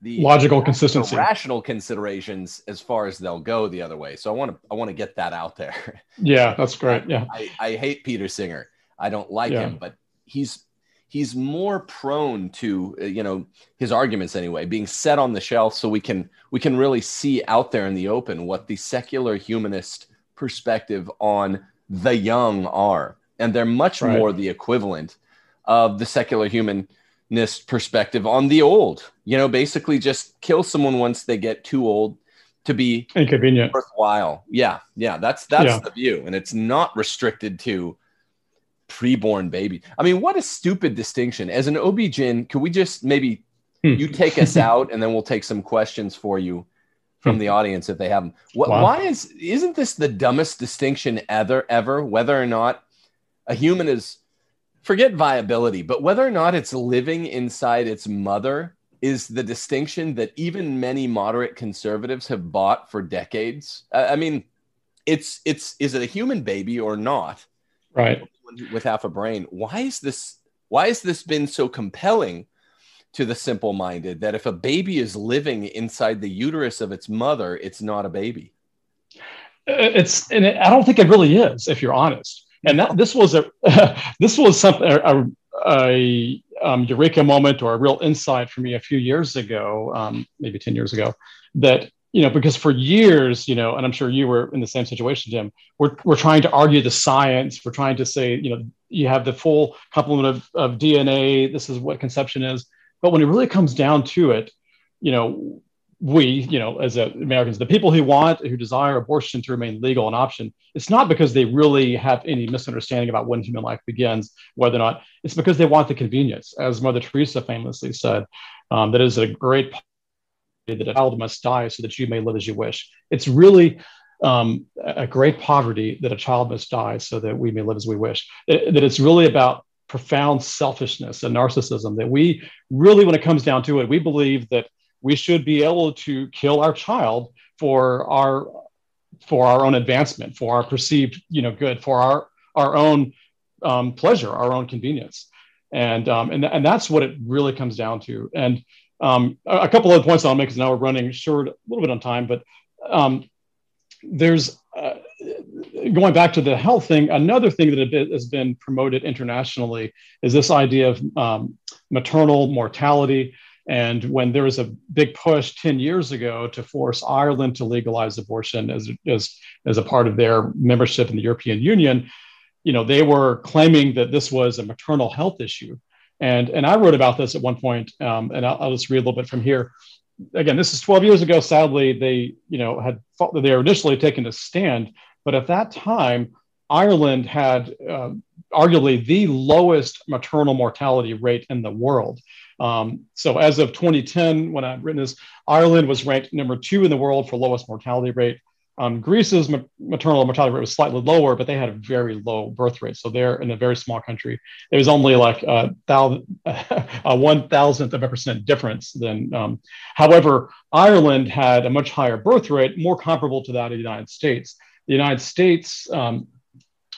the logical consistency, rational considerations as far as they'll go the other way. So I want to I want to get that out there. Yeah, that's great. Yeah, I, I hate Peter Singer. I don't like yeah. him, but he's he's more prone to uh, you know his arguments anyway being set on the shelf so we can we can really see out there in the open what the secular humanist perspective on the young are. And they're much right. more the equivalent of the secular humanist perspective on the old. You know basically just kill someone once they get too old to be inconvenient. worthwhile. Yeah yeah that's that's yeah. the view. And it's not restricted to preborn baby. I mean, what a stupid distinction. As an OB-GYN, could we just maybe hmm. you take us out and then we'll take some questions for you from hmm. the audience if they have them. What, wow. Why is isn't this the dumbest distinction ever ever whether or not a human is forget viability, but whether or not it's living inside its mother is the distinction that even many moderate conservatives have bought for decades. I mean, it's it's is it a human baby or not? Right with half a brain. Why is this? Why has this been so compelling to the simple-minded that if a baby is living inside the uterus of its mother, it's not a baby? Uh, it's and I don't think it really is, if you're honest. And that, this was a this was something a, a um, eureka moment or a real insight for me a few years ago, um, maybe ten years ago, that you know, because for years, you know, and I'm sure you were in the same situation, Jim, we're, we're trying to argue the science. We're trying to say, you know, you have the full complement of, of DNA. This is what conception is. But when it really comes down to it, you know, we, you know, as Americans, the people who want, who desire abortion to remain legal and option, it's not because they really have any misunderstanding about when human life begins, whether or not it's because they want the convenience. As Mother Teresa famously said, um, that is a great that a child must die so that you may live as you wish. It's really um, a great poverty that a child must die so that we may live as we wish. It, that it's really about profound selfishness and narcissism. That we really, when it comes down to it, we believe that we should be able to kill our child for our for our own advancement, for our perceived you know good, for our our own um, pleasure, our own convenience, and um, and and that's what it really comes down to. And um, a couple of points I'll make because now we're running short a little bit on time, but um, there's uh, going back to the health thing. Another thing that has been promoted internationally is this idea of um, maternal mortality. And when there was a big push 10 years ago to force Ireland to legalize abortion as, as, as a part of their membership in the European Union, you know, they were claiming that this was a maternal health issue. And, and I wrote about this at one point, um, and I'll, I'll, just read a little bit from here. Again, this is 12 years ago. Sadly, they you know had thought that they were initially taken a stand, but at that time, Ireland had uh, arguably the lowest maternal mortality rate in the world. Um, so as of 2010, when I've written this, Ireland was ranked number two in the world for lowest mortality rate. Um, Greece's maternal mortality rate was slightly lower, but they had a very low birth rate. So they're in a very small country. It was only like a, a one thousandth of a percent difference. Than, um, however, Ireland had a much higher birth rate, more comparable to that of the United States. The United States um,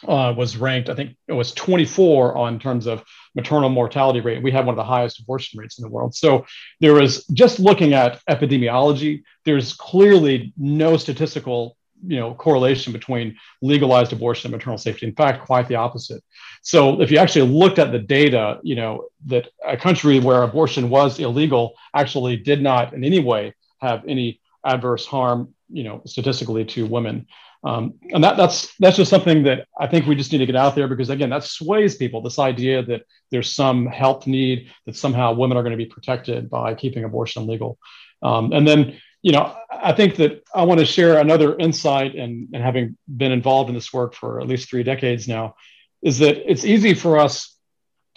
uh, was ranked, I think it was 24 on terms of maternal mortality rate. We have one of the highest abortion rates in the world. So there was just looking at epidemiology, there's clearly no statistical you know correlation between legalized abortion and maternal safety. In fact, quite the opposite. So if you actually looked at the data, you know that a country where abortion was illegal actually did not in any way have any adverse harm, you know, statistically to women. Um, and that, that's that's just something that I think we just need to get out there because again, that sways people. This idea that there's some health need that somehow women are going to be protected by keeping abortion legal. Um, and then, you know, I think that I want to share another insight, and, and having been involved in this work for at least three decades now, is that it's easy for us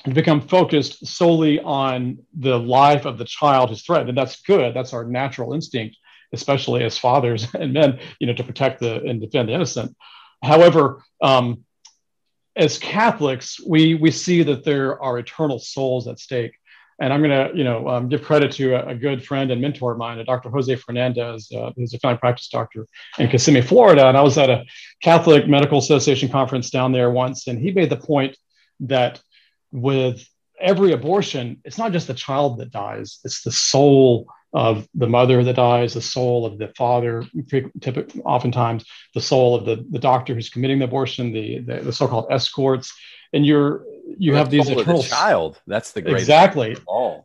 to become focused solely on the life of the child who's threatened, and that's good. That's our natural instinct especially as fathers and men, you know, to protect the and defend the innocent. However, um, as Catholics, we we see that there are eternal souls at stake. And I'm going to, you know, um, give credit to a, a, good friend and mentor of mine, a Dr. Jose Fernandez, uh, who's a family practice doctor in Kissimmee, Florida. And I was at a Catholic Medical Association conference down there once, and he made the point that with every abortion, it's not just the child that dies; it's the soul of the mother that dies, the soul of the father, oftentimes the soul of the, the doctor who's committing the abortion, the, the, the so-called escorts, and you're you have these eternal the child. That's the great exactly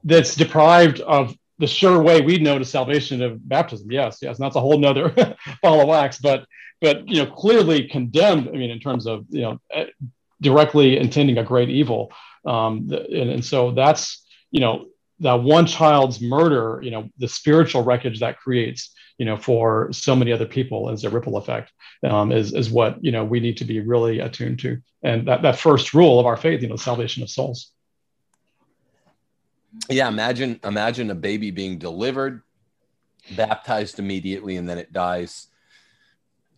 that's deprived of the sure way we know to salvation of baptism. Yes, yes, and that's a whole nother ball of wax, but but you know clearly condemned. I mean, in terms of you know eh, directly intending a great evil, um, and, and so that's you know that one child's murder, you know, the spiritual wreckage that creates, you know, for so many other people as a ripple effect um, is, is what, you know, we need to be really attuned to. And that, that first rule of our faith, you know, salvation of souls. Yeah. Imagine, imagine a baby being delivered, baptized immediately, and then it dies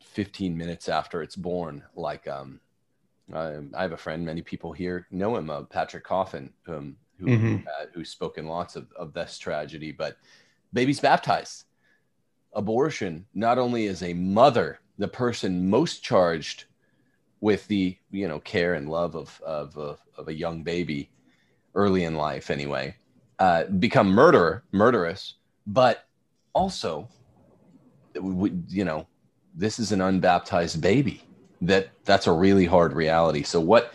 15 minutes after it's born. Like, um, I, I have a friend, many people here know him, uh, Patrick Coffin, um, who mm-hmm. uh, who's spoken lots of, of this tragedy, but babies baptized. Abortion, not only is a mother, the person most charged with the you know care and love of of, of, of a young baby early in life anyway, uh, become murderer, murderous, but also, you know, this is an unbaptized baby. That that's a really hard reality. So what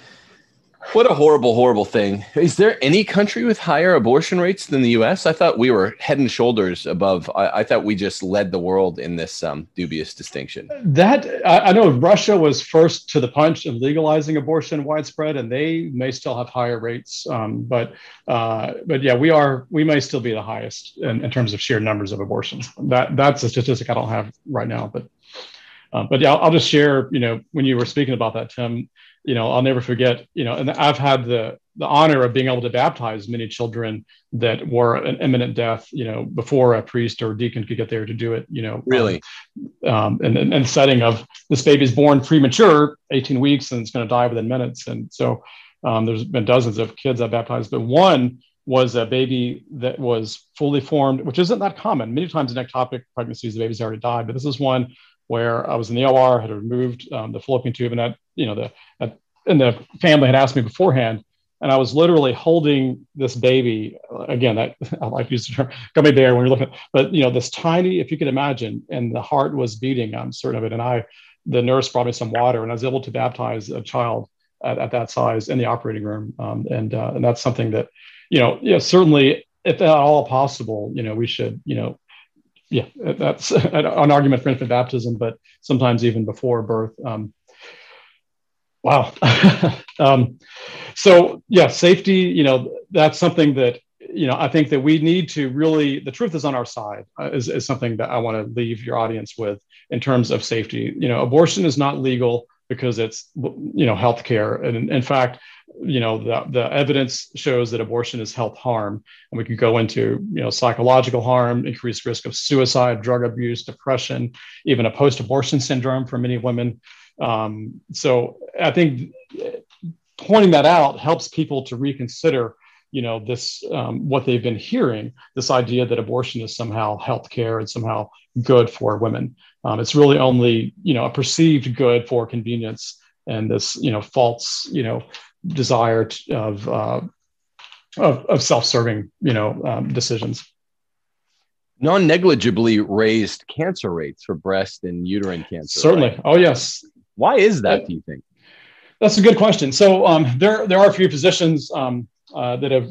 what a horrible, horrible thing. Is there any country with higher abortion rates than the US? I thought we were head and shoulders above. I, I thought we just led the world in this um, dubious distinction. That I, I, know Russia was first to the punch in legalizing abortion widespread, and they may still have higher rates. Um, but uh, but yeah, we are we may still be the highest in, in, terms of sheer numbers of abortions. That that's a statistic I don't have right now, but. Uh, but yeah, I'll, I'll just share. You know, when you were speaking about that, Tim, you know, I'll never forget, you know, and I've had the the honor of being able to baptize many children that were an imminent death, you know, before a priest or deacon could get there to do it, you know. Really? Um, and, and, and setting of this baby's born premature, 18 weeks, and it's going to die within minutes. And so um, there's been dozens of kids I baptized, but one was a baby that was fully formed, which isn't that common. Many times in ectopic pregnancies, the baby's already died, but this is one where I was in the OR, had removed um, the fallopian tube, and that you know the and the family had asked me beforehand, and I was literally holding this baby. Again, that I like to use the term gummy bear when you're looking, but you know this tiny, if you could imagine, and the heart was beating. I'm certain of it, and I, the nurse brought me some water, and I was able to baptize a child at, at that size in the operating room, um, and uh, and that's something that, you know, yeah, certainly if at all possible, you know, we should, you know, yeah, that's an argument for infant baptism, but sometimes even before birth. Um, wow. um, so yeah, safety, you know, that's something that, you know, I think that we need to really, the truth is on our side uh, is, is something that I want to leave your audience with in terms of safety. You know, abortion is not legal because it's, you know, healthcare. And in fact, you know the, the evidence shows that abortion is health harm and we can go into you know psychological harm increased risk of suicide drug abuse depression even a post-abortion syndrome for many women um, so i think pointing that out helps people to reconsider you know this um, what they've been hearing this idea that abortion is somehow health care and somehow good for women um, it's really only you know a perceived good for convenience and this you know false you know desire to, of, uh, of, of self-serving, you know, um, decisions. non negligibly raised cancer rates for breast and uterine cancer. Certainly. Right? Oh, yes. Why is that, do you think? That's a good question. So um, there, there are a few physicians um, uh, that have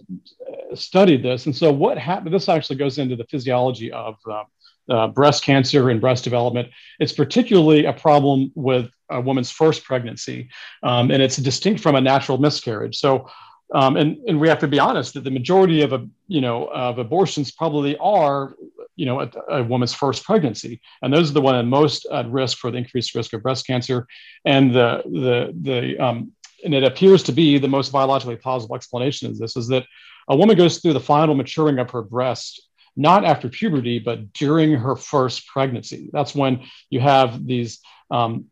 studied this. And so what happened, this actually goes into the physiology of uh, uh, breast cancer and breast development. It's particularly a problem with a woman's first pregnancy, um, and it's distinct from a natural miscarriage. So um, and, and we have to be honest that the majority of a, you know of abortions probably are you know a, a, woman's first pregnancy. And those are the one most at risk for the increased risk of breast cancer. And the the the um, and it appears to be the most biologically plausible explanation of this is that a woman goes through the final maturing of her breast not after puberty but during her first pregnancy. That's when you have these um,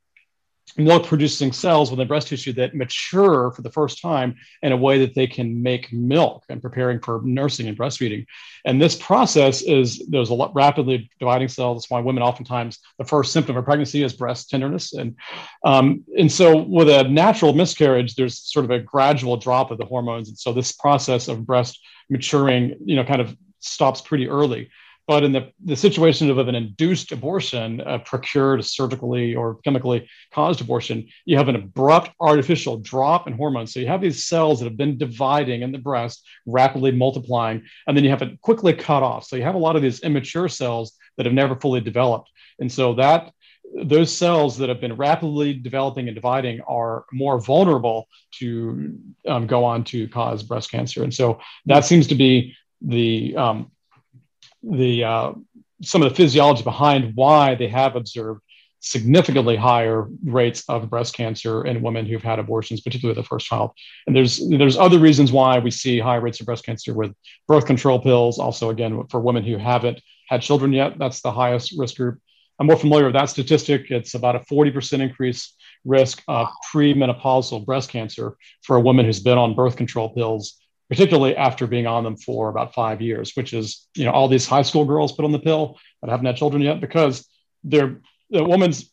milk producing cells within breast tissue that mature for the first time in a way that they can make milk and preparing for nursing and breastfeeding. And this process is there's a lot rapidly dividing cells. That's why women oftentimes the first symptom of pregnancy is breast tenderness. And um, and so with a natural miscarriage, there's sort of a gradual drop of the hormones. And so this process of breast maturing, you know, kind of stops pretty early. But in the, the situation of, an induced abortion, a procured surgically or chemically caused abortion, you have an abrupt artificial drop in hormones. So you have these cells that have been dividing in the breast, rapidly multiplying, and then you have it quickly cut off. So you have a lot of these immature cells that have never fully developed. And so that those cells that have been rapidly developing and dividing are more vulnerable to um, go on to cause breast cancer. And so that seems to be the um, the uh, some of the physiology behind why they have observed significantly higher rates of breast cancer in women who've had abortions, particularly the first child. And there's there's other reasons why we see high rates of breast cancer with birth control pills. Also, again, for women who haven't had children yet, that's the highest risk group. I'm more familiar with that statistic. It's about a 40% increase risk of premenopausal breast cancer for a woman who's been on birth control pills particularly after being on them for about five years, which is, you know, all these high school girls put on the pill that haven't had children yet because they're the woman's,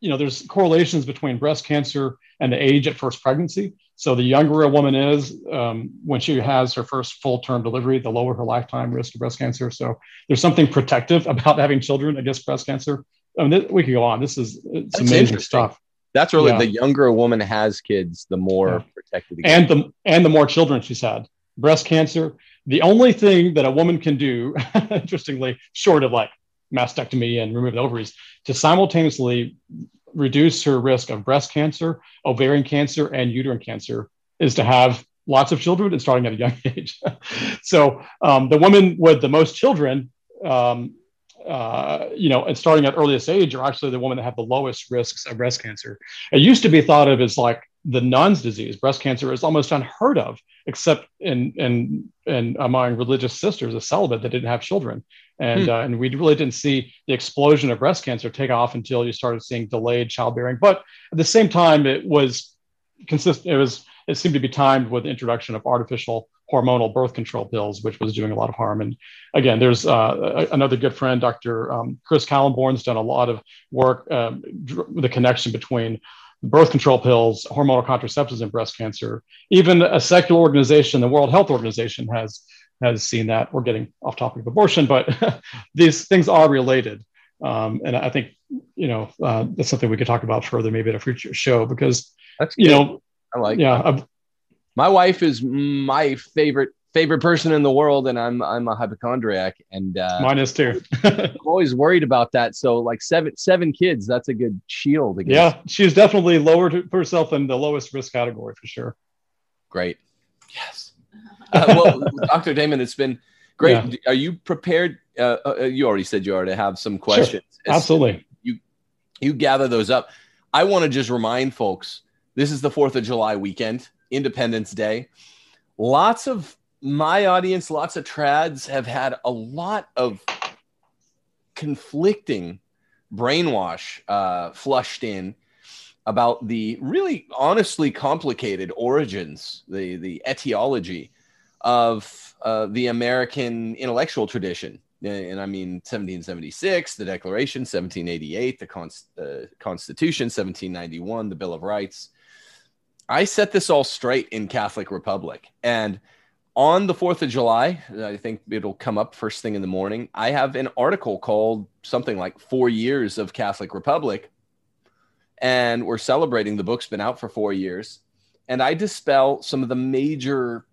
you know, there's correlations between breast cancer and the age at first pregnancy. So the younger a woman is um, when she has her first full term delivery, the lower her lifetime risk of breast cancer. So there's something protective about having children against breast cancer. I mean, th- we could go on. This is it's That's amazing stuff. That's really yeah. the younger a woman has kids, the more yeah. protected. And the and the more children she's had breast cancer. The only thing that a woman can do, interestingly, short of like mastectomy and remove the ovaries, to simultaneously reduce her risk of breast cancer, ovarian cancer, and uterine cancer is to have lots of children and starting at a young age. so um, the women with the most children, um, uh, you know, and starting at earliest age are actually the women that have the lowest risks of breast cancer. It used to be thought of as like the nun's disease. Breast cancer is almost unheard of, except in in, in among religious sisters, a celibate that didn't have children, and hmm. uh, and we really didn't see the explosion of breast cancer take off until you started seeing delayed childbearing. But at the same time, it was consistent. It was it seemed to be timed with the introduction of artificial hormonal birth control pills, which was doing a lot of harm. And again, there's uh, another good friend, Dr. Um, Chris Kahlenborn's done a lot of work, um, dr- the connection between birth control pills, hormonal contraceptives, and breast cancer. Even a secular organization, the World Health Organization, has has seen that. We're getting off topic of abortion, but these things are related. Um, and I think you know uh, that's something we could talk about further, maybe at a future show, because that's you know, I like. Yeah, I've, my wife is my favorite favorite person in the world, and I'm I'm a hypochondriac, and uh, mine is too. I'm always worried about that. So like seven seven kids, that's a good shield. Against. Yeah, she's definitely lowered herself in the lowest risk category for sure. Great. Yes. Uh, well, Dr. Damon, it's been great. Yeah. Are you prepared? Uh, uh, you already said you already have some questions. Sure. Absolutely. You you gather those up. I want to just remind folks this is the Fourth of July weekend, Independence Day. Lots of my audience, lots of trads have had a lot of conflicting brainwash uh, flushed in about the really honestly complicated origins, the the etiology of uh, the American intellectual tradition. And I mean 1776, the Declaration, 1788, the uh, Constitution, 1791, the Bill of Rights. I set this all straight in Catholic Republic, and on the 4th of July, I think it'll come up first thing in the morning. I have an article called something like Four Years of Catholic Republic. And we're celebrating the book's been out for four years. And I dispel some of the major,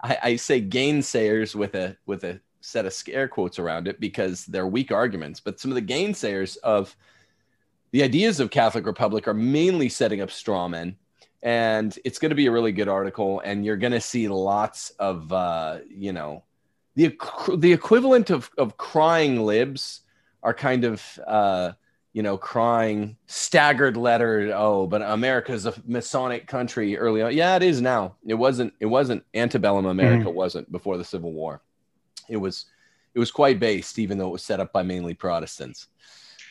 I, I say gainsayers with a with a set of scare quotes around it because they're weak arguments, but some of the gainsayers of the ideas of Catholic Republic are mainly setting up straw men and it's going to be a really good article and you're going to see lots of uh, you know the the equivalent of of crying libs are kind of uh, you know crying staggered letter oh but america's a masonic country early on. Yeah it is now. It wasn't it wasn't antebellum america mm-hmm. wasn't before the civil war. It was it was quite based even though it was set up by mainly protestants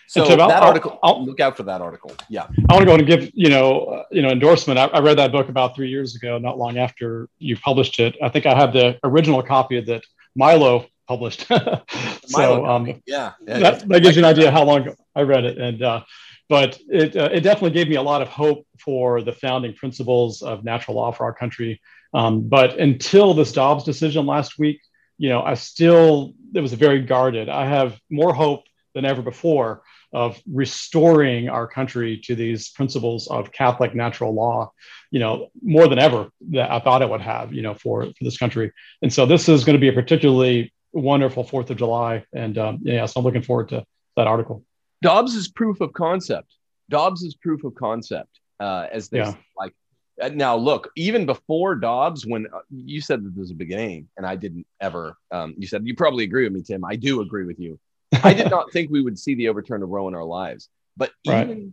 so Tim, that I'll, article, I'll, look out for that article. Yeah, I want to go and give you know uh, you know endorsement. I, I, read that book about three years ago, not long after you published it. I think I have the original copy that Milo published. so Milo um, yeah, yeah, that, that gives you an idea how long I read it, and uh, but it uh, it definitely gave me a lot of hope for the founding principles of natural law for our country. Um, but until this Dobbs decision last week, you know, I still it was very guarded. I have more hope than ever before of restoring our country to these principles of Catholic natural law, you know, more than ever that I thought it would have, you know, for, for this country. And so this is going to be a particularly wonderful Fourth of July, and um, yeah, so I'm looking forward to that article. Dobbs is proof of concept. Dobbs is proof of concept, uh, as they yeah. like. Uh, now, look, even before Dobbs, when uh, you said that there's a beginning, and I didn't ever, um, you said you probably agree with me, Tim. I do agree with you. I did not think we would see the overturn of Roe in our lives. But even right.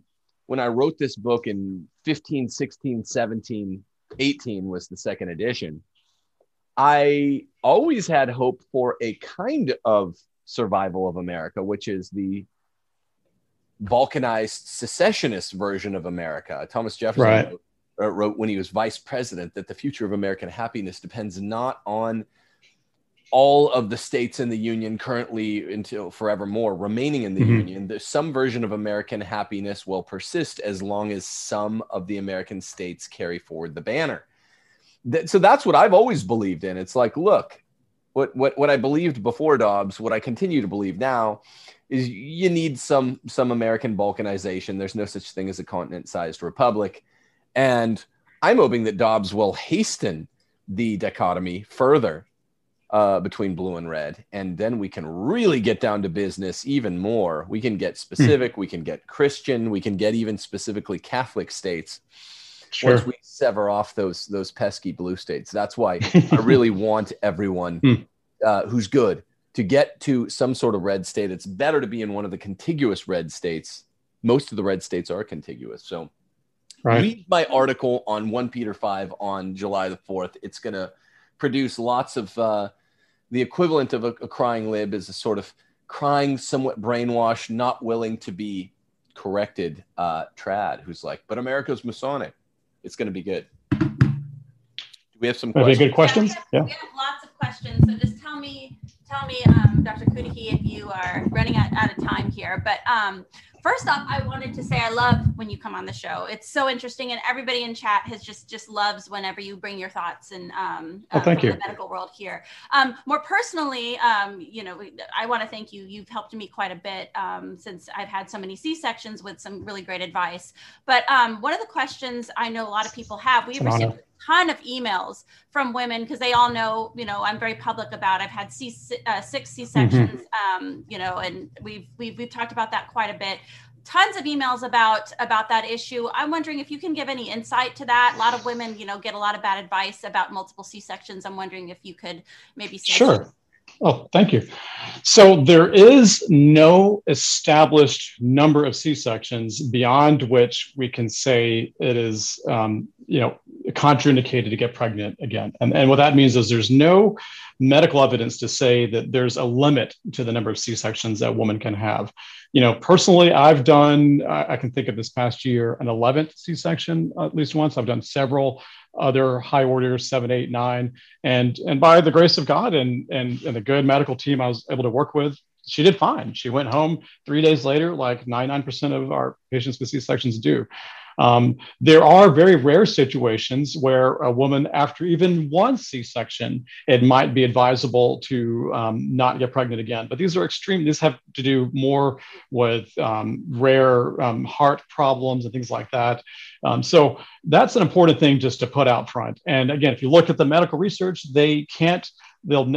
when I wrote this book in 15, 16, 17, 18 was the second edition, I always had hope for a kind of survival of America, which is the balkanized secessionist version of America. Thomas Jefferson right. wrote, wrote when he was vice president that the future of American happiness depends not on all of the states in the union currently until forevermore remaining in the mm-hmm. union there's some version of american happiness will persist as long as some of the american states carry forward the banner. That, so that's what i've always believed in. It's like look what, what what i believed before dobbs what i continue to believe now is you need some some american balkanization. There's no such thing as a continent sized republic. And i'm hoping that dobbs will hasten the dichotomy further uh, between blue and red. And then we can really get down to business even more. We can get specific, hmm. we can get Christian, we can get even specifically Catholic states. Sure. Once we sever off those those pesky blue states, that's why I really want everyone hmm. uh, who's good to get to some sort of red state. It's better to be in one of the contiguous red states. Most of the red states are contiguous, so right. read my article on 1 Peter 5 on July the 4th. It's going to produce lots of uh, the equivalent of a, a crying lib is a sort of crying, somewhat brainwashed, not willing to be corrected uh, trad who's like, but America's Masonic. It's going to be good. Do we have some questions? good questions? Yeah, we have, we have lots of questions. So just tell me, tell me, um, Dr. Cudahy, if you are running out, out of time here. But um, first off, I wanted to say I love when you come on the show. It's so interesting, and everybody in chat has just just loves whenever you bring your thoughts and um, oh, thank you. the medical world here. Um, more personally, um, you know, I want to thank you. You've helped me quite a bit um, since I've had so many C sections with some really great advice. But um, one of the questions I know a lot of people have, we've received ton of emails from women because they all know, you know, I'm very public about. I've had C, uh, six C sections, mm-hmm. um, you know, and we've we've we've talked about that quite a bit. Tons of emails about about that issue. I'm wondering if you can give any insight to that. A lot of women, you know, get a lot of bad advice about multiple C sections. I'm wondering if you could maybe sure. Oh, thank you. So there is no established number of C sections beyond which we can say it is, um, you know, contraindicated to get pregnant again. And, and what that means is there's no medical evidence to say that there's a limit to the number of C-sections that woman can have. You know, personally, I've done, I can think of this past year, an 11th C-section at least once. I've done several other high orders, seven, eight, nine. And, and by the grace of God and, and, and the good medical team I was able to work with, she did fine. She went home three days later, like 99% of our patients with C-sections do. Um, there are very rare situations where a woman, after even one C-section, it might be advisable to um, not get pregnant again. But these are extreme. These have to do more with um, rare um, heart problems and things like that. Um, so that's an important thing just to put out front. And again, if you look at the medical research, they can't they'll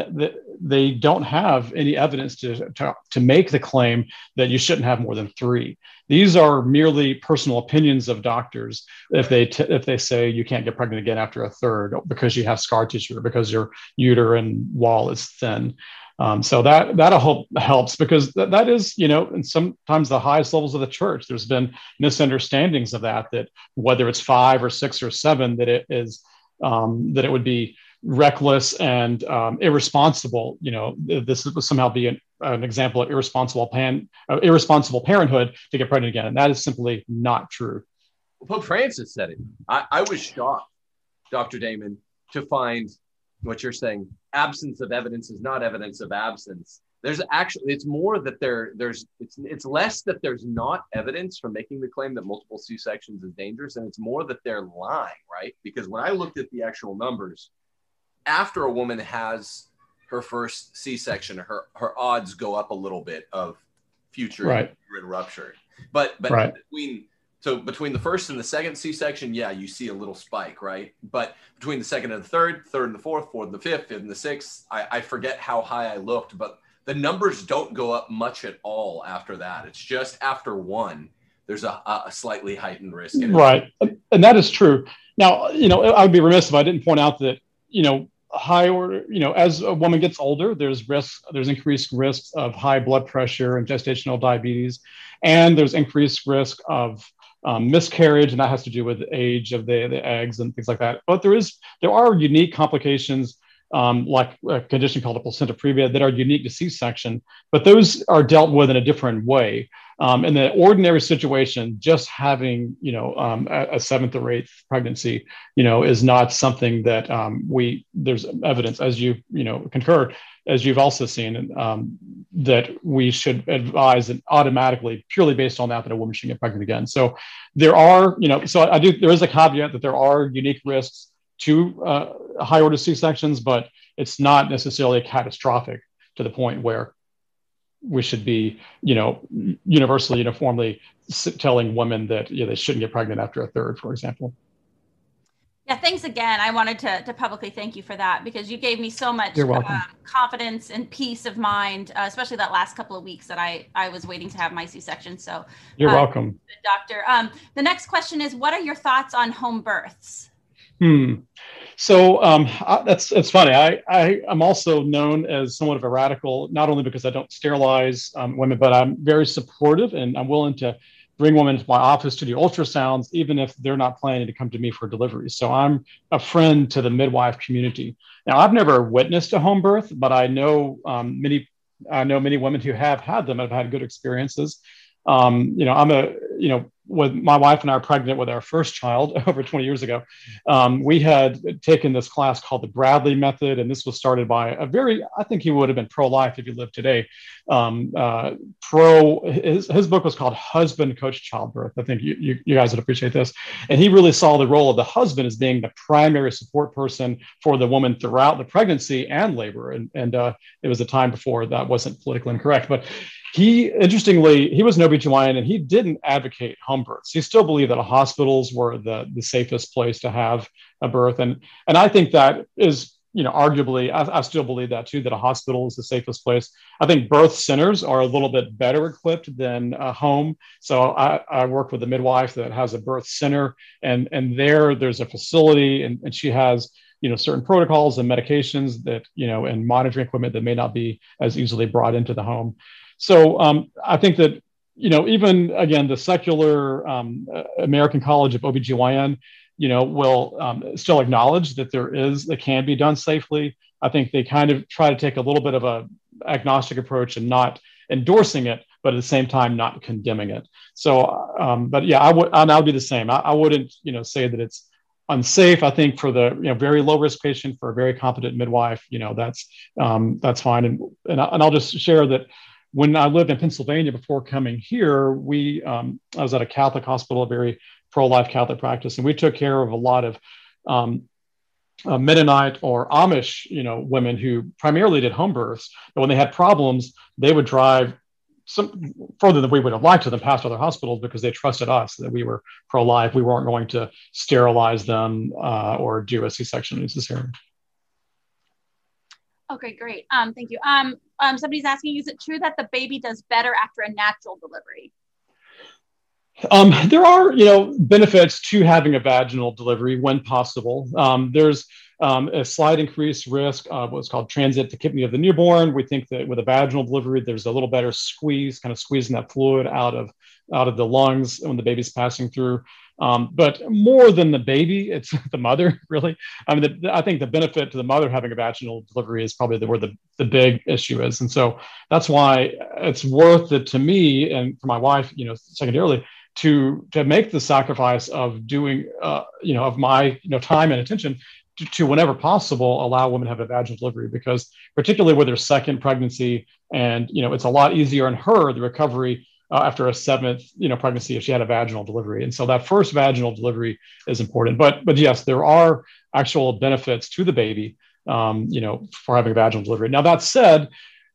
they don't have any evidence to, to, to make the claim that you shouldn't have more than three. These are merely personal opinions of doctors if they t- if they say you can't get pregnant again after a third because you have scar tissue or because your uterine wall is thin. Um, so that that hope helps because th- that is you know and sometimes the highest levels of the church there's been misunderstandings of that that whether it's five or six or seven that it is um, that it would be reckless and um, irresponsible. You know, this would somehow be an, an example of irresponsible pan, uh, irresponsible parenthood to get pregnant again, and that is simply not true. Pope Francis said it. I, I was shocked, Dr. Damon, to find what you're saying. Absence of evidence is not evidence of absence. There's actually it's more that there there's it's it's less that there's not evidence for making the claim that multiple C sections is dangerous, and it's more that they're lying, right? Because when I looked at the actual numbers, after a woman has her first C-section, her her odds go up a little bit of future right. rupture. But but right. between so between the first and the second C-section, yeah, you see a little spike, right? But between the second and the third, third and the fourth, fourth and the fifth, fifth and the sixth, I, I forget how high I looked, but the numbers don't go up much at all after that. It's just after one, there's a, a slightly heightened risk. Right, and that is true. Now, you know, I would be remiss if I didn't point out that you know high order, you know, as a woman gets older, there's risk, there's increased risks of high blood pressure and gestational diabetes, and there's increased risk of um, miscarriage, and that has to do with age of the, the eggs and things like that. But there is there are unique complications um, like a condition called a placenta previa that are unique to C-section, but those are dealt with in a different way. Um, in the ordinary situation, just having you know um, a, a, seventh or eighth pregnancy, you know, is not something that um, we there's evidence as you you know concur as you've also seen um, that we should advise and automatically purely based on that that a woman should get pregnant again. So there are you know so I do there is a caveat that there are unique risks to uh, high order C sections, but it's not necessarily catastrophic to the point where we should be, you know, universally, uniformly telling women that you know, they shouldn't get pregnant after a third, for example. Yeah, thanks again. I wanted to, to publicly thank you for that because you gave me so much uh, confidence and peace of mind, uh, especially that last couple of weeks that I, I was waiting to have my C section. So you're uh, welcome, doctor. Um, the next question is, what are your thoughts on home births? Hmm. So um, I, that's it's funny. I, I am also known as somewhat of a radical, not only because I don't sterilize um, women, but I'm very supportive and I'm willing to bring women to my office to do ultrasounds, even if they're not planning to come to me for delivery. So I'm a friend to the midwife community. Now I've never witnessed a home birth, but I know um, many I know many women who have had them and have had good experiences. Um, you know, I'm a you know when my wife and I were pregnant with our first child over 20 years ago, um, we had taken this class called the Bradley Method, and this was started by a very, I think he would have been pro-life if he lived today. Um, uh, pro, his, his book was called Husband-Coached Childbirth. I think you, you, you, guys would appreciate this. And he really saw the role of the husband as being the primary support person for the woman throughout the pregnancy and labor. And, and uh, it was a time before that wasn't politically incorrect, but he interestingly he was an OB/GYN and he didn't advocate home births. He still believed that hospitals were the, the safest place to have a birth. And and I think that is, you know, arguably, I, I still believe that too, that a hospital is the safest place. I think birth centers are a little bit better equipped than a home. So I, I work with a midwife that has a birth center and and there there's a facility and, and she has you know certain protocols and medications that you know and monitoring equipment that may not be as easily brought into the home so um, I think that, you know, even again, the secular um, American College of OBGYN, you know, will um, still acknowledge that there is, that can be done safely. I think they kind of try to take a little bit of a agnostic approach and not endorsing it, but at the same time, not condemning it. So, um, but yeah, I would, I'll be the same. I, I wouldn't, you know, say that it's, unsafe. I think for the you know very low risk patient, for a very competent midwife, you know that's um, that's fine. And and, I, and I'll just share that when I lived in Pennsylvania before coming here, we um, I was at a Catholic hospital, a very pro-life Catholic practice, and we took care of a lot of um, uh, Mennonite or Amish, you know, women who primarily did home births. But when they had problems, they would drive some further than we would have liked to them past other hospitals because they trusted us that we were pro-life. We weren't going to sterilize them uh, or do a C-section necessarily. Okay, great. Um, thank you. Um, um, somebody's asking, is it true that the baby does better after a natural delivery? Um, there are, you know, benefits to having a vaginal delivery when possible. Um, there's um, a slight increased risk of what's called transit transient tachypnea of the newborn. We think that with a vaginal delivery, there's a little better squeeze, kind of squeezing that fluid out of out of the lungs when the baby's passing through. Um, but more than the baby, it's the mother, really. I mean, the, I think the benefit to the mother having a vaginal delivery is probably the, where the, the big issue is. And so that's why it's worth it to me and for my wife, you know, secondarily, to, to make the sacrifice of doing, uh, you know, of my, you know, time and attention to, to, whenever possible allow women to have a vaginal delivery because particularly with their second pregnancy and you know it's a lot easier in her the recovery uh, after a seventh, you know, pregnancy if she had a vaginal delivery. And so that first vaginal delivery is important. But but yes, there are actual benefits to the baby, um, you know, for having a vaginal delivery. Now that said,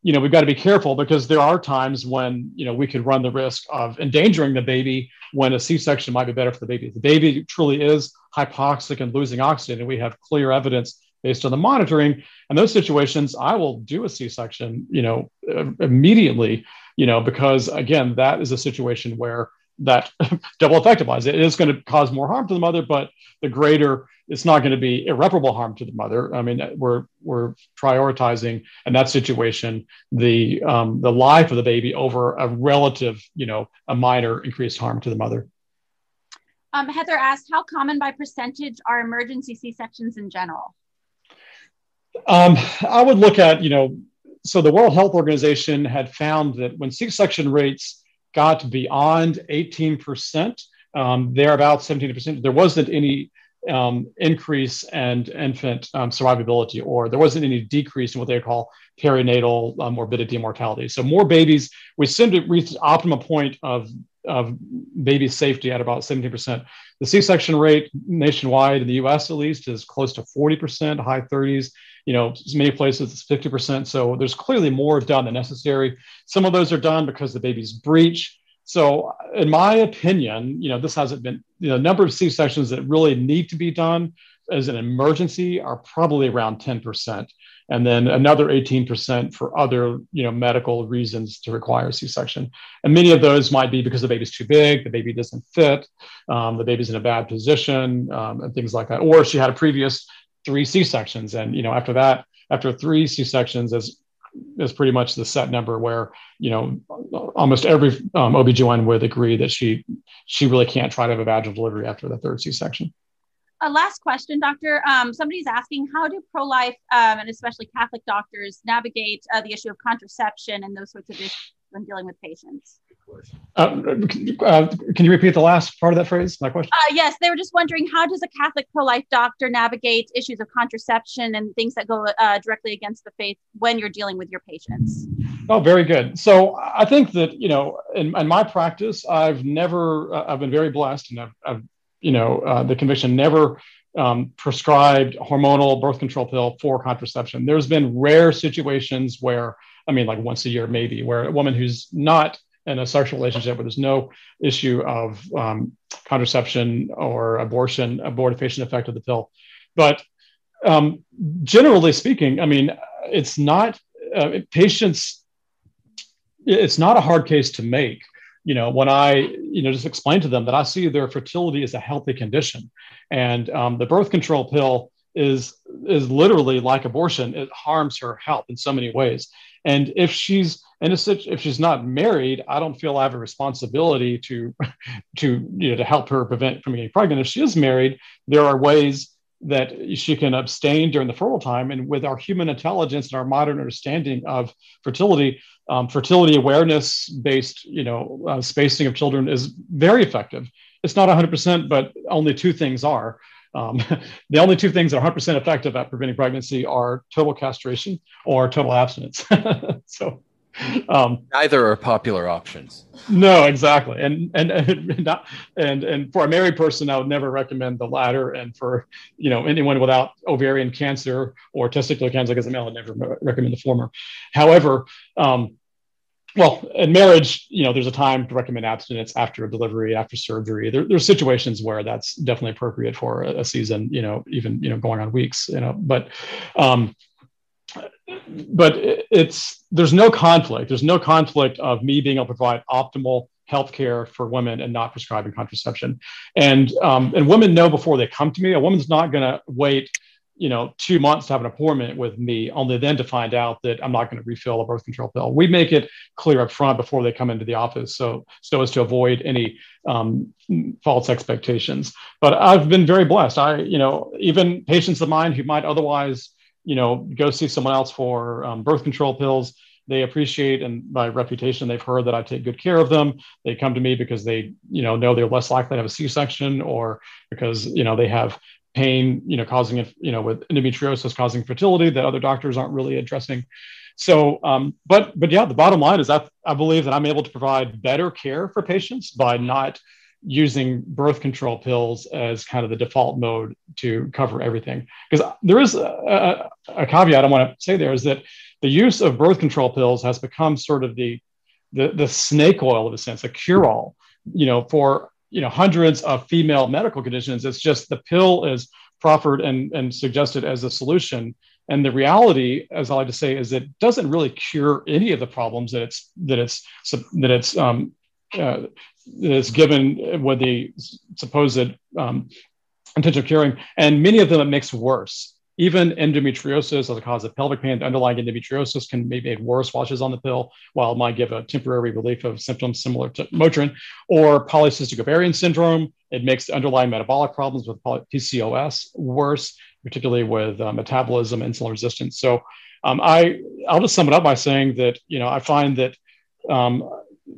you know, we've got to be careful because there are times when you know we could run the risk of endangering the baby when a C-section might be better for the baby. If the baby truly is hypoxic and losing oxygen, and we have clear evidence based on the monitoring. and those situations, I will do a C-section, you know, immediately you know, because again, that is a situation where that double effect applies. It is going to cause more harm to the mother, but the greater it's not going to be irreparable harm to the mother. I mean, we're we're prioritizing in that situation the um, the life of the baby over a relative, you know, a minor increased harm to the mother. Um, Heather asked, how common by percentage are emergency C sections in general? Um, I would look at, you know, so the World Health Organization had found that when C-section rates got beyond 18%, um, they're about 17%. There wasn't any um, increase and infant um, survivability, or there wasn't any decrease in what they call perinatal uh, morbidity and mortality. So more babies, we seem to reach the optimum point of, of baby safety at about 17%. The C-section rate nationwide in the US at least is close to 40%, high 30s you know, many places it's 50%. So there's clearly more done than necessary. Some of those are done because the baby's breech. So in my opinion, you know, this hasn't been, you know, number of C-sections that really need to be done as an emergency are probably around 10%. And then another 18% for other, you know, medical reasons to require C-section. And many of those might be because the baby's too big, the baby doesn't fit, um, the baby's in a bad position, um, and things like that. Or she had a previous three C sections, and you know after that, after three C sections is is pretty much the set number where you know almost every um, OB/GYN would agree that she she really can't try to have a vaginal delivery after the third C section. A last question, doctor. Um, somebody's asking how do pro-life um, and especially Catholic doctors navigate uh, the issue of contraception and those sorts of issues when dealing with patients? Uh, uh, can you repeat the last part of that phrase? My question. Uh, yes, they were just wondering how does a Catholic pro-life doctor navigate issues of contraception and things that go uh, directly against the faith when you're dealing with your patients? Oh, very good. So I think that you know, in, in my practice, I've never, uh, I've been very blessed, and I've, I've you know, uh, the conviction never um, prescribed hormonal birth control pill for contraception. There's been rare situations where, I mean, like once a year maybe, where a woman who's not in a sexual relationship where there's no issue of um, contraception or abortion, abortifacient effect of the pill. But um, generally speaking, I mean, it's not uh, patients. It's not a hard case to make. You know, when I you know just explain to them that I see their fertility as a healthy condition, and um, the birth control pill is is literally like abortion. It harms her health in so many ways. And if she's in a if she's not married, I don't feel I have a responsibility to to you know to help her prevent from getting pregnant. If she is married, there are ways that she can abstain during the fertile time. And with our human intelligence and our modern understanding of fertility, um, fertility awareness based, you know, uh, spacing of children is very effective. It's not 100%, but only two things are. Um, the only two things that are 100% effective at preventing pregnancy are total castration or total abstinence. so, um, Neither are popular options. No, exactly, and and and, not, and and for a married person, I would never recommend the latter. And for you know anyone without ovarian cancer or testicular cancer, as a male, I'd never recommend the former. However, um, well, in marriage, you know, there's a time to recommend abstinence after a delivery, after surgery. There, there's situations where that's definitely appropriate for a, season, you know, even you know going on weeks, you know. But um, but it's there's no conflict. There's no conflict of me being able to provide optimal health care for women and not prescribing contraception. And um, and women know before they come to me. A woman's not going to wait, you know, two months to have an appointment with me, only then to find out that I'm not going to refill a birth control pill. We make it clear up front before they come into the office, so so as to avoid any um, false expectations. But I've been very blessed. I, you know, even patients of mine who might otherwise you know, go see someone else for um, birth control pills. They appreciate and by reputation, they've heard that I take good care of them. They come to me because they, you know, know they're less likely to have a C-section or because, you know, they have pain, you know, causing it, you know, with endometriosis causing fertility that other doctors aren't really addressing. So, um, but but yeah, the bottom line is that I believe that I'm able to provide better care for patients by not using birth control pills as kind of the default mode to cover everything. Because there is a, a, caveat I want to say there is that the use of birth control pills has become sort of the the, the snake oil of a sense, a cure-all, you know, for you know hundreds of female medical conditions. It's just the pill is proffered and, and suggested as a solution. And the reality, as I like to say, is it doesn't really cure any of the problems that it's that it's that it's um, uh, is given with the supposed um, intention of curing, and many of them it makes worse. Even endometriosis as a cause of pelvic pain, the underlying endometriosis can be made worse while she's on the pill, while it might give a temporary relief of symptoms similar to Motrin, or polycystic ovarian syndrome. It makes the underlying metabolic problems with PCOS worse, particularly with uh, metabolism, insulin resistance. So um, I, I'll just sum it up by saying that you know I find that um,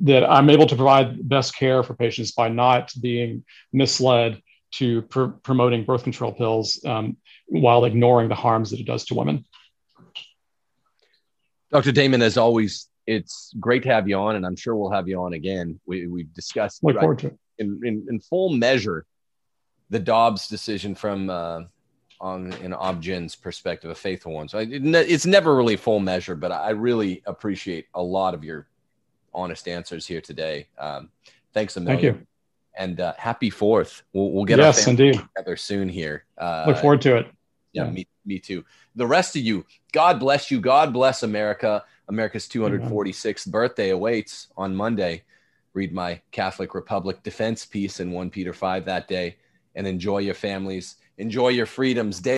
that I'm able to provide best care for patients by not being misled to pr- promoting birth control pills um, while ignoring the harms that it does to women. Dr. Damon, as always, it's great to have you on, and I'm sure we'll have you on again. We, we've discussed Look forward to it. In, in, in, full measure the Dobbs decision from uh, on an OB/GYN's perspective, a faithful one. So it, it's never really full measure, but I really appreciate a lot of your honest answers here today. Um, thanks a million. Thank you. And uh, happy fourth. We'll, we'll get yes, indeed. together soon here. Uh, Look forward to it. Yeah, yeah, Me, me too. The rest of you, God bless you. God bless America. America's 246th Amen. birthday awaits on Monday. Read my Catholic Republic defense piece in 1 Peter 5 that day and enjoy your families. Enjoy your freedoms day.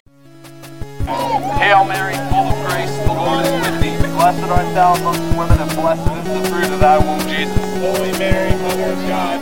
Hail Mary, full of grace, the Lord is with thee. Blessed art thou amongst women, and blessed is the fruit of thy womb, Jesus. Holy Mary, Mother of God,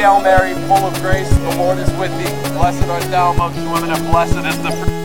Hail Mary, full of grace, the Lord is with thee. Blessed art thou amongst women, and blessed is the fruit